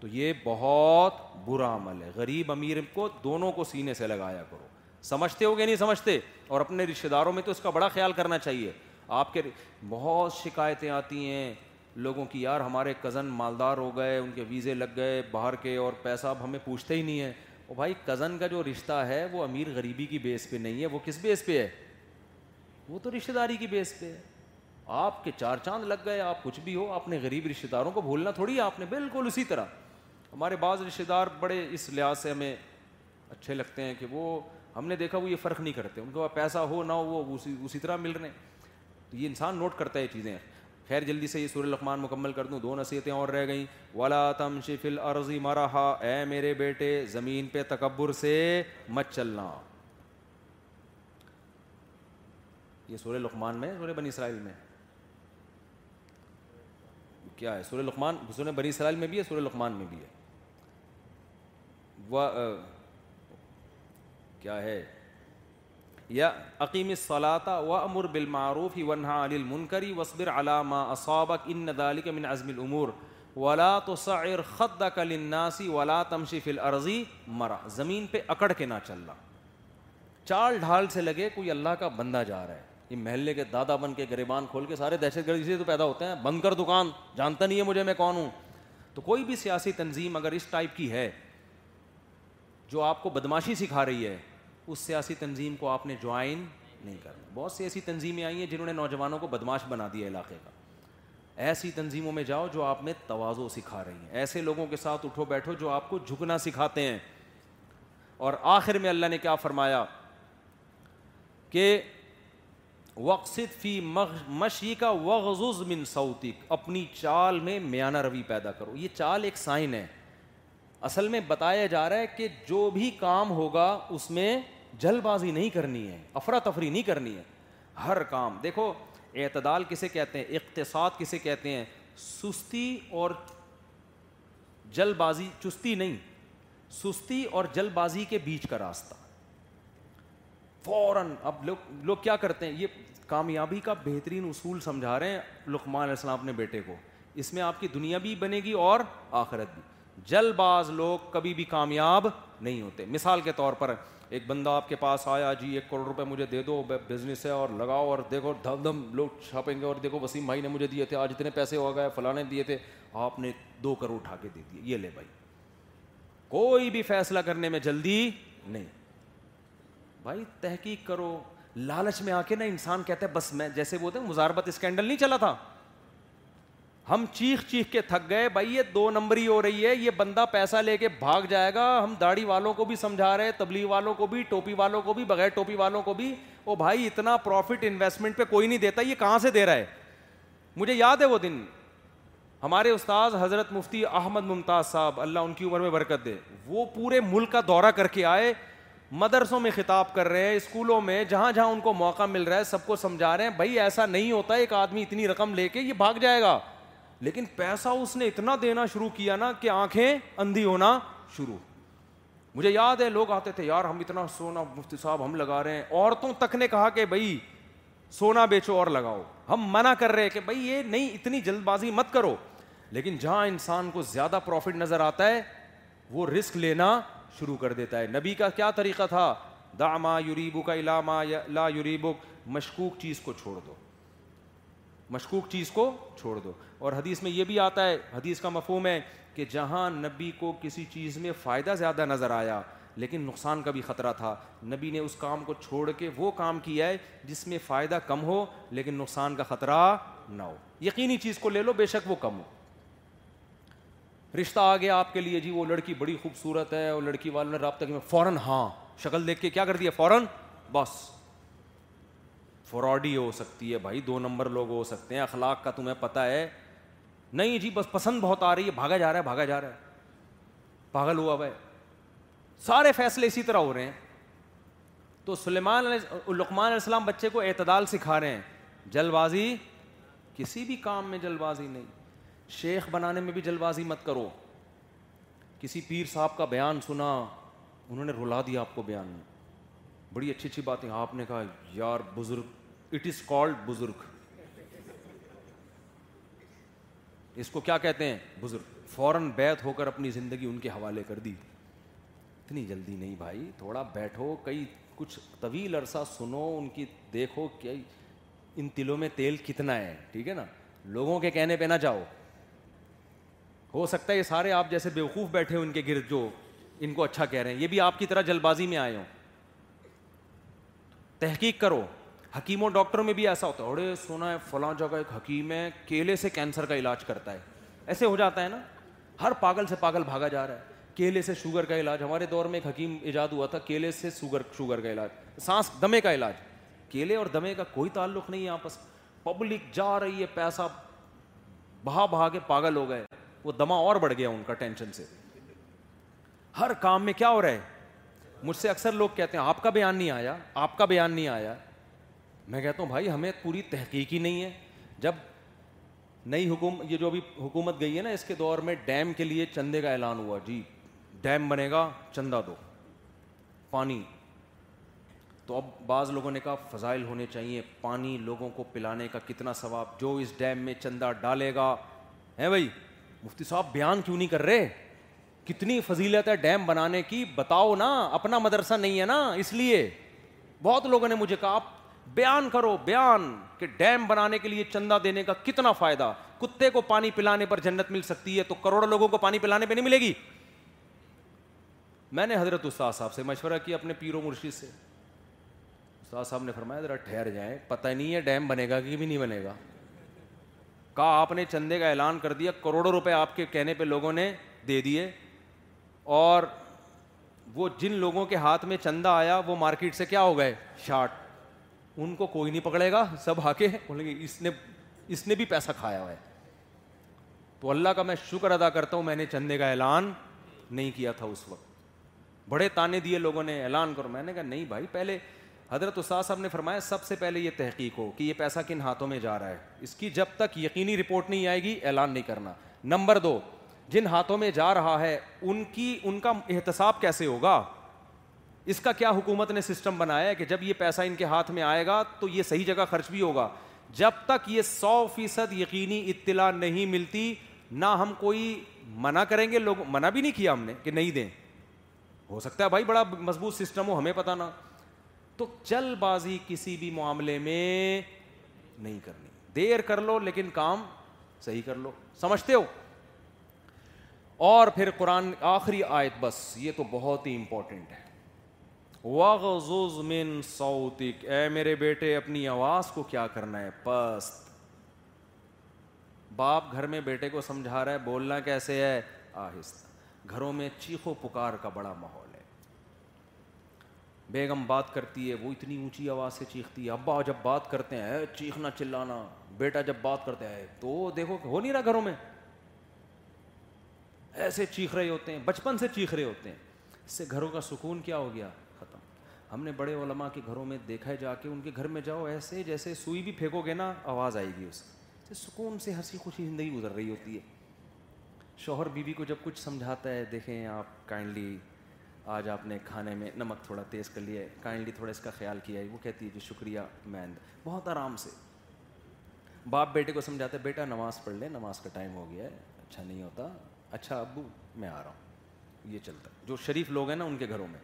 تو یہ بہت برا عمل ہے غریب امیر کو دونوں کو سینے سے لگایا کرو سمجھتے ہو گیا نہیں سمجھتے اور اپنے رشتے داروں میں تو اس کا بڑا خیال کرنا چاہیے آپ کے بہت شکایتیں آتی ہیں لوگوں کی یار ہمارے کزن مالدار ہو گئے ان کے ویزے لگ گئے باہر کے اور پیسہ اب ہمیں پوچھتے ہی نہیں ہے اور بھائی کزن کا جو رشتہ ہے وہ امیر غریبی کی بیس پہ نہیں ہے وہ کس بیس پہ ہے وہ تو رشتے داری کی بیس پہ ہے آپ کے چار چاند لگ گئے آپ کچھ بھی ہو اپنے غریب رشتہ داروں کو بھولنا تھوڑی ہے آپ نے بالکل اسی طرح ہمارے بعض رشتہ دار بڑے اس لحاظ سے ہمیں اچھے لگتے ہیں کہ وہ ہم نے دیکھا وہ یہ فرق نہیں کرتے ان کے پاس پیسہ ہو نہ ہو وہ اسی اسی طرح مل رہے ہیں تو یہ انسان نوٹ کرتا ہے یہ چیزیں خیر جلدی سے یہ سور لقمان مکمل کر دوں دو نصیحتیں اور رہ گئیں ولا تم شفل العرضی مارا ہا اے میرے بیٹے زمین پہ تکبر سے مت چلنا یہ سورہ لقمان میں سورہ بنی اسرائیل میں کیا ہے سورہ لقمان سورہ بنی اسرائیل میں بھی ہے سورہ لقمان میں بھی ہے کیا ہے یا عقیم صلاطہ و امر تصعر معروف ہی ونہا تمشی وسبر علاما مرا زمین پہ اکڑ کے نہ چلنا چال ڈھال سے لگے کوئی اللہ کا بندہ جا رہا ہے یہ محلے کے دادا بن کے گریبان کھول کے سارے دہشت گردی سے تو پیدا ہوتے ہیں بند کر دکان جانتا نہیں ہے مجھے میں کون ہوں تو کوئی بھی سیاسی تنظیم اگر اس ٹائپ کی ہے جو آپ کو بدماشی سکھا رہی ہے اس سیاسی تنظیم کو آپ نے جوائن نہیں کرنا بہت سی ایسی تنظیمیں آئی ہیں جنہوں نے نوجوانوں کو بدماش بنا دیا علاقے کا ایسی تنظیموں میں جاؤ جو آپ میں توازو سکھا رہی ہیں ایسے لوگوں کے ساتھ اٹھو بیٹھو جو آپ کو جھکنا سکھاتے ہیں اور آخر میں اللہ نے کیا فرمایا کہ وقصد فی مشی کا وغز من سعودی اپنی چال میں میانہ روی پیدا کرو یہ چال ایک سائن ہے اصل میں بتایا جا رہا ہے کہ جو بھی کام ہوگا اس میں جلد بازی نہیں کرنی ہے افراتفری نہیں کرنی ہے ہر کام دیکھو اعتدال کسے کہتے ہیں اقتصاد کسے کہتے ہیں سستی اور جلد بازی چستی نہیں سستی اور جلد بازی کے بیچ کا راستہ فوراً اب لوگ لوگ کیا کرتے ہیں یہ کامیابی کا بہترین اصول سمجھا رہے ہیں لقمان علیہ السلام اپنے بیٹے کو اس میں آپ کی دنیا بھی بنے گی اور آخرت بھی جل باز لوگ کبھی بھی کامیاب نہیں ہوتے مثال کے طور پر ایک بندہ آپ کے پاس آیا جی ایک کروڑ روپے مجھے دے دو بزنس ہے اور لگاؤ اور دیکھو دھم دھم لوگ چھاپیں گے اور دیکھو وسیم بھائی نے مجھے دیے تھے آج اتنے پیسے ہو گئے فلانے نے دیے تھے آپ نے دو کروڑ اٹھا کے دے دیے یہ لے بھائی کوئی بھی فیصلہ کرنے میں جلدی نہیں بھائی تحقیق کرو لالچ میں آ کے نا انسان کہتا ہے بس میں جیسے بولتے مزاربت اسکینڈل نہیں چلا تھا ہم چیخ چیخ کے تھک گئے بھائی یہ دو نمبری ہو رہی ہے یہ بندہ پیسہ لے کے بھاگ جائے گا ہم داڑھی والوں کو بھی سمجھا رہے تبلیغ والوں کو بھی ٹوپی والوں کو بھی بغیر ٹوپی والوں کو بھی وہ بھائی اتنا پروفٹ انویسٹمنٹ پہ کوئی نہیں دیتا یہ کہاں سے دے رہا ہے مجھے یاد ہے وہ دن ہمارے استاد حضرت مفتی احمد ممتاز صاحب اللہ ان کی عمر میں برکت دے وہ پورے ملک کا دورہ کر کے آئے مدرسوں میں خطاب کر رہے ہیں اسکولوں میں جہاں جہاں ان کو موقع مل رہا ہے سب کو سمجھا رہے ہیں بھائی ایسا نہیں ہوتا ایک آدمی اتنی رقم لے کے یہ بھاگ جائے گا لیکن پیسہ اس نے اتنا دینا شروع کیا نا کہ آنکھیں اندھی ہونا شروع مجھے یاد ہے لوگ آتے تھے یار ہم اتنا سونا مفتی صاحب ہم لگا رہے ہیں عورتوں تک نے کہا کہ بھائی سونا بیچو اور لگاؤ ہم منع کر رہے ہیں کہ بھائی یہ نہیں اتنی جلد بازی مت کرو لیکن جہاں انسان کو زیادہ پروفٹ نظر آتا ہے وہ رسک لینا شروع کر دیتا ہے نبی کا کیا طریقہ تھا داما کا الا ما لا یوریبک مشکوک چیز کو چھوڑ دو مشکوک چیز کو چھوڑ دو اور حدیث میں یہ بھی آتا ہے حدیث کا مفہوم ہے کہ جہاں نبی کو کسی چیز میں فائدہ زیادہ نظر آیا لیکن نقصان کا بھی خطرہ تھا نبی نے اس کام کو چھوڑ کے وہ کام کیا ہے جس میں فائدہ کم ہو لیکن نقصان کا خطرہ نہ ہو یقینی چیز کو لے لو بے شک وہ کم ہو رشتہ آ گیا آپ کے لیے جی وہ لڑکی بڑی خوبصورت ہے اور لڑکی والوں نے رابطہ کیا فوراً ہاں شکل دیکھ کے کیا کر دیا فوراً بس فراڈی ہو سکتی ہے بھائی دو نمبر لوگ ہو سکتے ہیں اخلاق کا تمہیں پتہ ہے نہیں جی بس پسند بہت آ رہی ہے بھاگا جا رہا ہے بھاگا جا رہا ہے پاگل ہوا ہوا ہے سارے فیصلے اسی طرح ہو رہے ہیں تو سلیمان علیہ الکمان علیہ السلام بچے کو اعتدال سکھا رہے ہیں جلد بازی کسی بھی کام میں جلد بازی نہیں شیخ بنانے میں بھی جلد بازی مت کرو کسی پیر صاحب کا بیان سنا انہوں نے رلا دیا آپ کو بیان میں بڑی اچھی اچھی باتیں آپ نے کہا یار بزرگ اٹ از کالڈ بزرگ اس کو کیا کہتے ہیں بزرگ فوراً بیت ہو کر اپنی زندگی ان کے حوالے کر دی اتنی جلدی نہیں بھائی تھوڑا بیٹھو کئی کچھ طویل عرصہ سنو ان کی دیکھو کہ ان تلوں میں تیل کتنا ہے ٹھیک ہے نا لوگوں کے کہنے پہ نہ جاؤ ہو سکتا ہے یہ سارے آپ جیسے بیوقوف بیٹھے ہو ان کے گرد جو ان کو اچھا کہہ رہے ہیں یہ بھی آپ کی طرح جلد بازی میں آئے ہوں تحقیق کرو حکیموں ڈاکٹر میں بھی ایسا ہوتا ہے اڑے سونا ہے فلاں جگہ ایک حکیم ہے کیلے سے کینسر کا علاج کرتا ہے ایسے ہو جاتا ہے نا ہر پاگل سے پاگل بھاگا جا رہا ہے کیلے سے شوگر کا علاج ہمارے دور میں ایک حکیم ایجاد ہوا تھا کیلے سے شوگر کا علاج سانس دمے کا علاج کیلے اور دمے کا کوئی تعلق نہیں ہے آپس پبلک جا رہی ہے پیسہ بہا بہا کے پاگل ہو گئے وہ دما اور بڑھ گیا ان کا ٹینشن سے ہر کام میں کیا ہو رہا ہے مجھ سے اکثر لوگ کہتے ہیں آپ کا بیان نہیں آیا آپ کا بیان نہیں آیا میں کہتا ہوں بھائی ہمیں پوری تحقیق ہی نہیں ہے جب نئی حکومت یہ جو ابھی حکومت گئی ہے نا اس کے دور میں ڈیم کے لیے چندے کا اعلان ہوا جی ڈیم بنے گا چندہ دو پانی تو اب بعض لوگوں نے کہا فضائل ہونے چاہیے پانی لوگوں کو پلانے کا کتنا ثواب جو اس ڈیم میں چندہ ڈالے گا ہے بھائی مفتی صاحب بیان کیوں نہیں کر رہے کتنی فضیلت ہے ڈیم بنانے کی بتاؤ نا اپنا مدرسہ نہیں ہے نا اس لیے بہت لوگوں نے مجھے کہا آپ بیان کرو بیان کہ ڈیم بنانے کے لیے چندہ دینے کا کتنا فائدہ کتے کو پانی پلانے پر جنت مل سکتی ہے تو کروڑوں لوگوں کو پانی پلانے پہ نہیں ملے گی میں نے حضرت استاد صاحب سے مشورہ کیا اپنے پیرو مرشید سے استاد صاحب نے فرمایا ذرا ٹھہر جائیں پتہ نہیں ہے ڈیم بنے گا کہ بھی نہیں بنے گا کہا آپ نے چندے کا اعلان کر دیا کروڑوں روپے آپ کے کہنے پہ لوگوں نے دے دیے اور وہ جن لوگوں کے ہاتھ میں چندہ آیا وہ مارکیٹ سے کیا ہو گئے شارٹ ان کو کوئی نہیں پکڑے گا سب آ کے اس نے اس نے بھی پیسہ کھایا ہوا ہے تو اللہ کا میں شکر ادا کرتا ہوں میں نے چندے کا اعلان نہیں کیا تھا اس وقت بڑے تانے دیے لوگوں نے اعلان کرو میں نے کہا نہیں بھائی پہلے حضرت استاد صاحب نے فرمایا سب سے پہلے یہ تحقیق ہو کہ یہ پیسہ کن ہاتھوں میں جا رہا ہے اس کی جب تک یقینی رپورٹ نہیں آئے گی اعلان نہیں کرنا نمبر دو جن ہاتھوں میں جا رہا ہے ان کی ان کا احتساب کیسے ہوگا اس کا کیا حکومت نے سسٹم بنایا ہے کہ جب یہ پیسہ ان کے ہاتھ میں آئے گا تو یہ صحیح جگہ خرچ بھی ہوگا جب تک یہ سو فیصد یقینی اطلاع نہیں ملتی نہ ہم کوئی منع کریں گے لوگ منع بھی نہیں کیا ہم نے کہ نہیں دیں ہو سکتا ہے بھائی بڑا مضبوط سسٹم ہو ہمیں پتہ نہ تو چل بازی کسی بھی معاملے میں نہیں کرنی دیر کر لو لیکن کام صحیح کر لو سمجھتے ہو اور پھر قرآن آخری آیت بس یہ تو بہت ہی امپورٹنٹ ہے من واغ اے میرے بیٹے اپنی آواز کو کیا کرنا ہے پست باپ گھر میں بیٹے کو سمجھا رہا ہے بولنا کیسے ہے آہستہ گھروں میں چیخو پکار کا بڑا ماحول ہے بیگم بات کرتی ہے وہ اتنی اونچی آواز سے چیختی ہے ابا جب بات کرتے ہیں چیخنا چلانا بیٹا جب بات کرتے ہے تو دیکھو ہو نہیں رہا گھروں میں ایسے چیخ رہے ہوتے ہیں بچپن سے چیخ رہے ہوتے ہیں اس سے گھروں کا سکون کیا ہو گیا ہم نے بڑے علماء کے گھروں میں دیکھا ہے جا کے ان کے گھر میں جاؤ ایسے جیسے سوئی بھی پھینکو گے نا آواز آئے گی اس سے سکون سے ہنسی خوشی زندگی گزر رہی ہوتی ہے شوہر بیوی بی کو جب کچھ سمجھاتا ہے دیکھیں آپ کائنڈلی آج آپ نے کھانے میں نمک تھوڑا تیز کر لیا ہے کائنڈلی تھوڑا اس کا خیال کیا ہے وہ کہتی ہے جی شکریہ مند بہت آرام سے باپ بیٹے کو سمجھاتا ہے بیٹا نماز پڑھ لے نماز کا ٹائم ہو گیا ہے اچھا نہیں ہوتا اچھا ابو میں آ رہا ہوں یہ چلتا جو شریف لوگ ہیں نا ان کے گھروں میں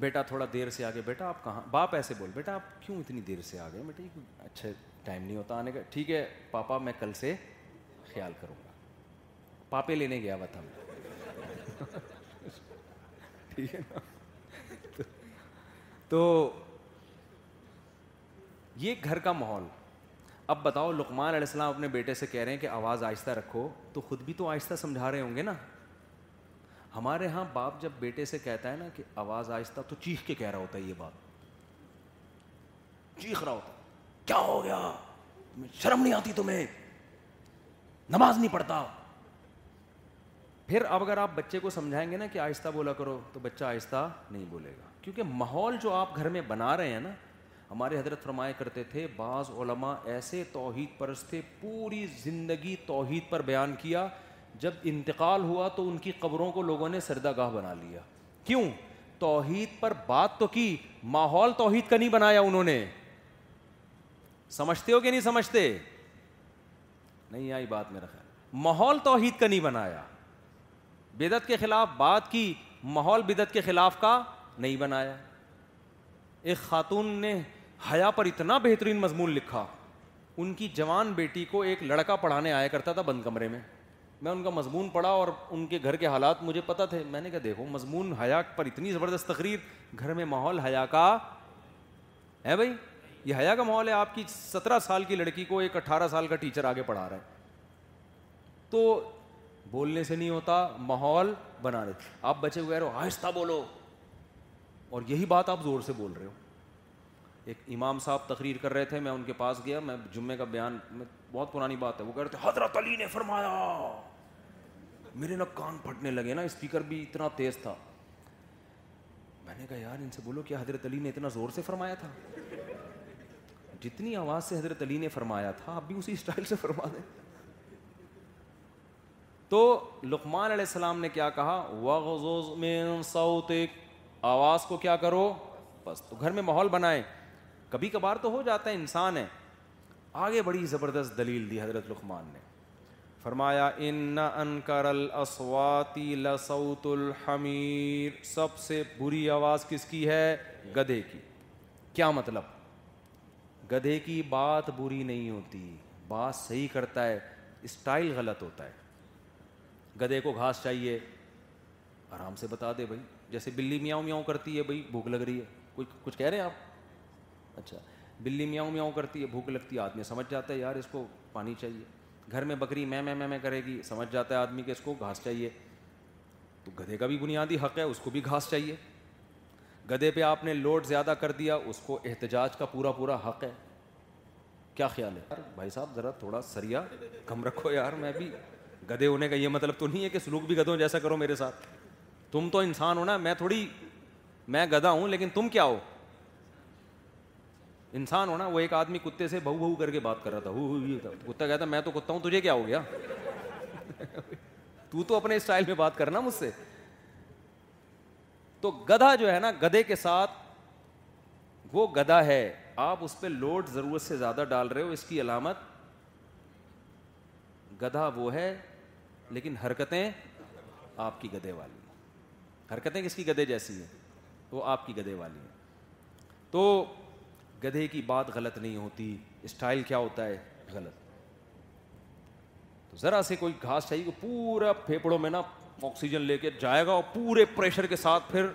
بیٹا تھوڑا دیر سے آگے بیٹا آپ کہاں باپ ایسے بول بیٹا آپ کیوں اتنی دیر سے آ گئے بیٹا اچھا ٹائم نہیں ہوتا آنے کا ٹھیک ہے پاپا میں کل سے خیال کروں گا پاپے لینے گیا ہوا تھا میں ٹھیک ہے نا تو یہ گھر کا ماحول اب بتاؤ لقمان علیہ السلام اپنے بیٹے سے کہہ رہے ہیں کہ آواز آہستہ رکھو تو خود بھی تو آہستہ سمجھا رہے ہوں گے نا ہمارے ہاں باپ جب بیٹے سے کہتا ہے نا کہ آواز آہستہ تو چیخ کے کہہ رہا ہوتا ہے یہ بات چیخ رہا ہوتا کیا ہو گیا شرم نہیں آتی تمہیں نماز نہیں پڑھتا پھر اب اگر آپ بچے کو سمجھائیں گے نا کہ آہستہ بولا کرو تو بچہ آہستہ نہیں بولے گا کیونکہ ماحول جو آپ گھر میں بنا رہے ہیں نا ہمارے حضرت فرمایا کرتے تھے بعض علماء ایسے توحید پرست تھے پوری زندگی توحید پر بیان کیا جب انتقال ہوا تو ان کی قبروں کو لوگوں نے سردا گاہ بنا لیا کیوں توحید پر بات تو کی ماحول توحید کا نہیں بنایا انہوں نے سمجھتے ہو کہ نہیں سمجھتے نہیں آئی بات میرا خیال ماحول توحید کا نہیں بنایا بدعت کے خلاف بات کی ماحول بدعت کے خلاف کا نہیں بنایا ایک خاتون نے حیا پر اتنا بہترین مضمون لکھا ان کی جوان بیٹی کو ایک لڑکا پڑھانے آیا کرتا تھا بند کمرے میں میں ان کا مضمون پڑھا اور ان کے گھر کے حالات مجھے پتہ تھے میں نے کہا دیکھو مضمون حیا پر اتنی زبردست تقریر گھر میں ماحول حیا کا ہے بھائی یہ حیا کا ماحول ہے آپ کی سترہ سال کی لڑکی کو ایک اٹھارہ سال کا ٹیچر آگے پڑھا رہا ہے تو بولنے سے نہیں ہوتا ماحول بنا رہے آپ بچے ہوئے رہو آہستہ بولو اور یہی بات آپ زور سے بول رہے ہو ایک امام صاحب تقریر کر رہے تھے میں ان کے پاس گیا میں جمعے کا بیان بہت پرانی بات ہے وہ کہہ رہے تھے حضرت علی نے فرمایا میرے نا کان پھٹنے لگے نا اسپیکر بھی اتنا تیز تھا میں نے کہا یار ان سے بولو کیا حضرت علی نے اتنا زور سے فرمایا تھا جتنی آواز سے حضرت علی نے فرمایا تھا آپ بھی اسی اسٹائل سے فرما دیں تو لکمان علیہ السلام نے کیا کہا من تک آواز کو کیا کرو بس تو گھر میں ماحول بنائے کبھی کبھار تو ہو جاتا ہے انسان ہے آگے بڑی زبردست دلیل دی حضرت لکمان نے فرمایا ان انکر الاسواتی لصوت الحمیر سب سے بری آواز کس کی ہے گدھے کی کیا مطلب گدھے کی بات بری نہیں ہوتی بات صحیح کرتا ہے اسٹائل غلط ہوتا ہے گدھے کو گھاس چاہیے آرام سے بتا دے بھائی جیسے بلی میاؤں میاؤں کرتی ہے بھائی بھوک لگ رہی ہے کچھ کچھ کہہ رہے ہیں آپ اچھا بلی میاؤں میاؤں کرتی ہے بھوک لگتی ہے آدمی سمجھ جاتا ہے یار اس کو پانی چاہیے گھر میں بکری میں میں میں کرے گی سمجھ جاتا ہے آدمی کہ اس کو گھاس چاہیے تو گدھے کا بھی بنیادی حق ہے اس کو بھی گھاس چاہیے گدھے پہ آپ نے لوڈ زیادہ کر دیا اس کو احتجاج کا پورا پورا حق ہے کیا خیال ہے بھائی صاحب ذرا تھوڑا سریا کم رکھو یار میں بھی گدھے ہونے کا یہ مطلب تو نہیں ہے کہ سلوک بھی گدھوں جیسا کرو میرے ساتھ تم تو انسان ہو نا میں تھوڑی میں گدھا ہوں لیکن تم کیا ہو انسان ہونا وہ ایک آدمی کتے سے بہو بہو کر کے بات کر رہا تھا کتا کہتا میں تو کتا ہوں تجھے کیا ہو گیا تو تو اپنے اسٹائل میں بات کرنا مجھ سے تو گدھا جو ہے نا گدھے کے ساتھ وہ گدھا ہے آپ اس پہ لوڈ ضرورت سے زیادہ ڈال رہے ہو اس کی علامت گدھا وہ ہے لیکن حرکتیں آپ کی گدھے والی حرکتیں کس کی گدھے جیسی ہیں وہ آپ کی گدھے والی ہیں تو گدھے کی بات غلط نہیں ہوتی اسٹائل کیا ہوتا ہے غلط تو ذرا سے کوئی گھاس چاہیے کہ پورا پھیپڑوں میں نا آکسیجن لے کے جائے گا اور پورے پریشر کے ساتھ پھر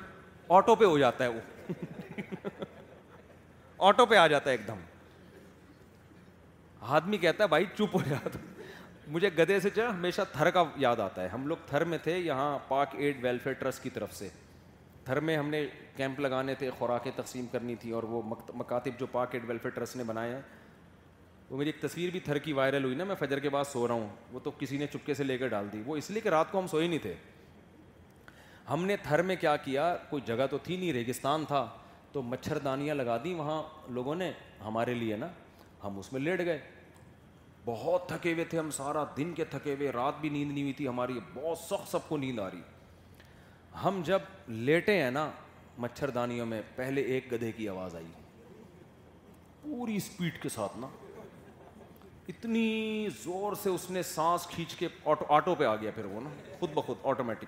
آٹو پہ ہو جاتا ہے وہ آٹو پہ آ جاتا ہے ایک دم آدمی کہتا ہے بھائی چپ ہو جاتا مجھے گدھے سے جو ہے ہمیشہ تھر کا یاد آتا ہے ہم لوگ تھر میں تھے یہاں پاک ایڈ ویلفیئر ٹرسٹ کی طرف سے گھر میں ہم نے کیمپ لگانے تھے خوراکیں تقسیم کرنی تھیں اور وہ مکاتب جو پاکٹ ویلفیئر ٹرسٹ نے بنایا وہ میری ایک تصویر بھی تھر کی وائرل ہوئی نا میں فجر کے بعد سو رہا ہوں وہ تو کسی نے چپکے سے لے کر ڈال دی وہ اس لیے کہ رات کو ہم سوئے نہیں تھے ہم نے تھر میں کیا کیا کوئی جگہ تو تھی نہیں ریگستان تھا تو مچھردانیاں لگا دیں وہاں لوگوں نے ہمارے لیے نا ہم اس میں لیٹ گئے بہت تھکے ہوئے تھے ہم سارا دن کے تھکے ہوئے رات بھی نیند نہیں ہوئی تھی ہماری بہت سخت سب کو نیند آ رہی ہم جب لیٹے ہیں نا مچھر دانیوں میں پہلے ایک گدھے کی آواز آئی پوری اسپیڈ کے ساتھ نا اتنی زور سے اس نے سانس کھینچ کے آٹو آٹو پہ آ گیا پھر وہ نا خود بخود آٹومیٹک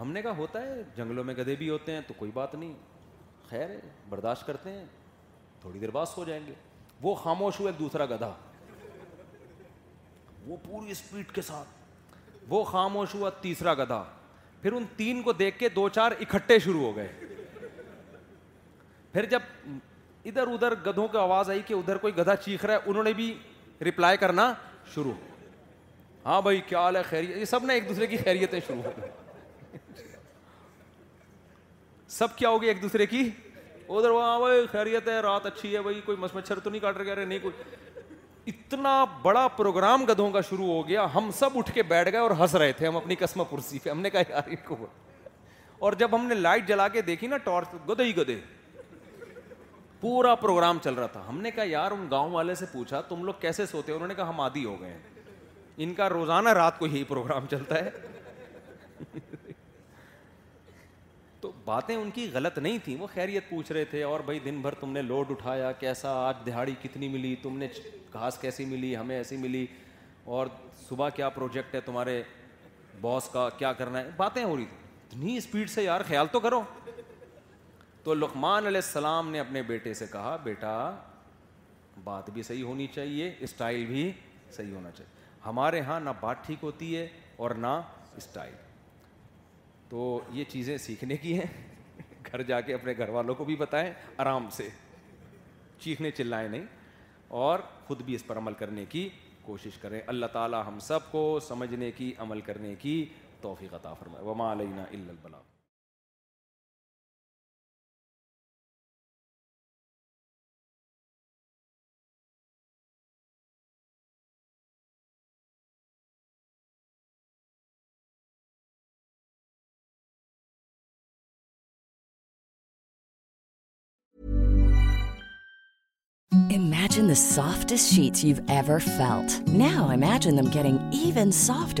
ہم نے کہا ہوتا ہے جنگلوں میں گدھے بھی ہوتے ہیں تو کوئی بات نہیں خیر ہے برداشت کرتے ہیں تھوڑی دیر بعد سو جائیں گے وہ خاموش ہوئے دوسرا گدھا وہ پوری اسپیڈ کے ساتھ وہ خاموش ہوا تیسرا گدھا پھر ان تین کو دیکھ کے دو چار اکٹھے شروع ہو گئے پھر جب ادھر ادھر گدھوں کی آواز آئی کہ ادھر کوئی گدھا چیخ رہا ہے انہوں نے بھی رپلائی کرنا شروع ہاں بھائی کیا حال ہے خیریت یہ سب نے ایک دوسرے کی خیریتیں شروع ہو گئی سب کیا ہوگی ایک دوسرے کی ادھر وہاں بھائی خیریت ہے رات اچھی ہے بھائی کوئی مچھر تو نہیں کاٹ رہے کہہ رہے نہیں کوئی اتنا بڑا پروگرام گدھوں کا شروع ہو گیا ہم سب اٹھ کے بیٹھ گئے اور ہنس رہے تھے ہم اپنی کسم پرسی پہ ہم نے کہا یار کو اور جب ہم نے لائٹ جلا کے دیکھی نا ٹارچ گدے ہی گدے پورا پروگرام چل رہا تھا ہم نے کہا یار ان گاؤں والے سے پوچھا تم لوگ کیسے سوتے انہوں نے کہا ہم آدھی ہو گئے ان کا روزانہ رات کو یہی پروگرام چلتا ہے تو باتیں ان کی غلط نہیں تھیں وہ خیریت پوچھ رہے تھے اور بھائی دن بھر تم نے لوڈ اٹھایا کیسا آج دہاڑی کتنی ملی تم نے گھاس کیسی ملی ہمیں ایسی ملی اور صبح کیا پروجیکٹ ہے تمہارے باس کا کیا کرنا ہے باتیں ہو رہی تھیں اتنی اسپیڈ سے یار خیال تو کرو تو لقمان علیہ السلام نے اپنے بیٹے سے کہا بیٹا بات بھی صحیح ہونی چاہیے اسٹائل بھی صحیح ہونا چاہیے ہمارے ہاں نہ بات ٹھیک ہوتی ہے اور نہ اسٹائل تو یہ چیزیں سیکھنے کی ہیں گھر جا کے اپنے گھر والوں کو بھی بتائیں آرام سے چیخنے چلائیں نہیں اور خود بھی اس پر عمل کرنے کی کوشش کریں اللہ تعالیٰ ہم سب کو سمجھنے کی عمل کرنے کی توفیق عطا فرمائے وما علینا الا البلاغ سافٹ نو ایم کی soft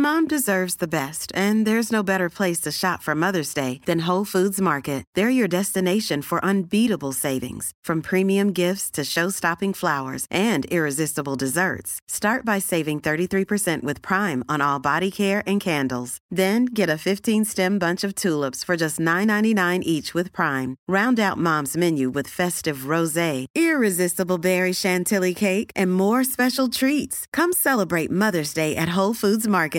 Mom deserves the best, and there's no better place to shop for Mother's Day than Whole Foods Market. They're your destination for unbeatable savings, from premium gifts to show-stopping flowers and irresistible desserts. Start by saving 33% with Prime on all body care and candles. Then get a 15-stem bunch of tulips for just $9.99 each with Prime. Round out Mom's menu with festive rosé, irresistible berry chantilly cake, and more special treats. Come celebrate Mother's Day at Whole Foods Market.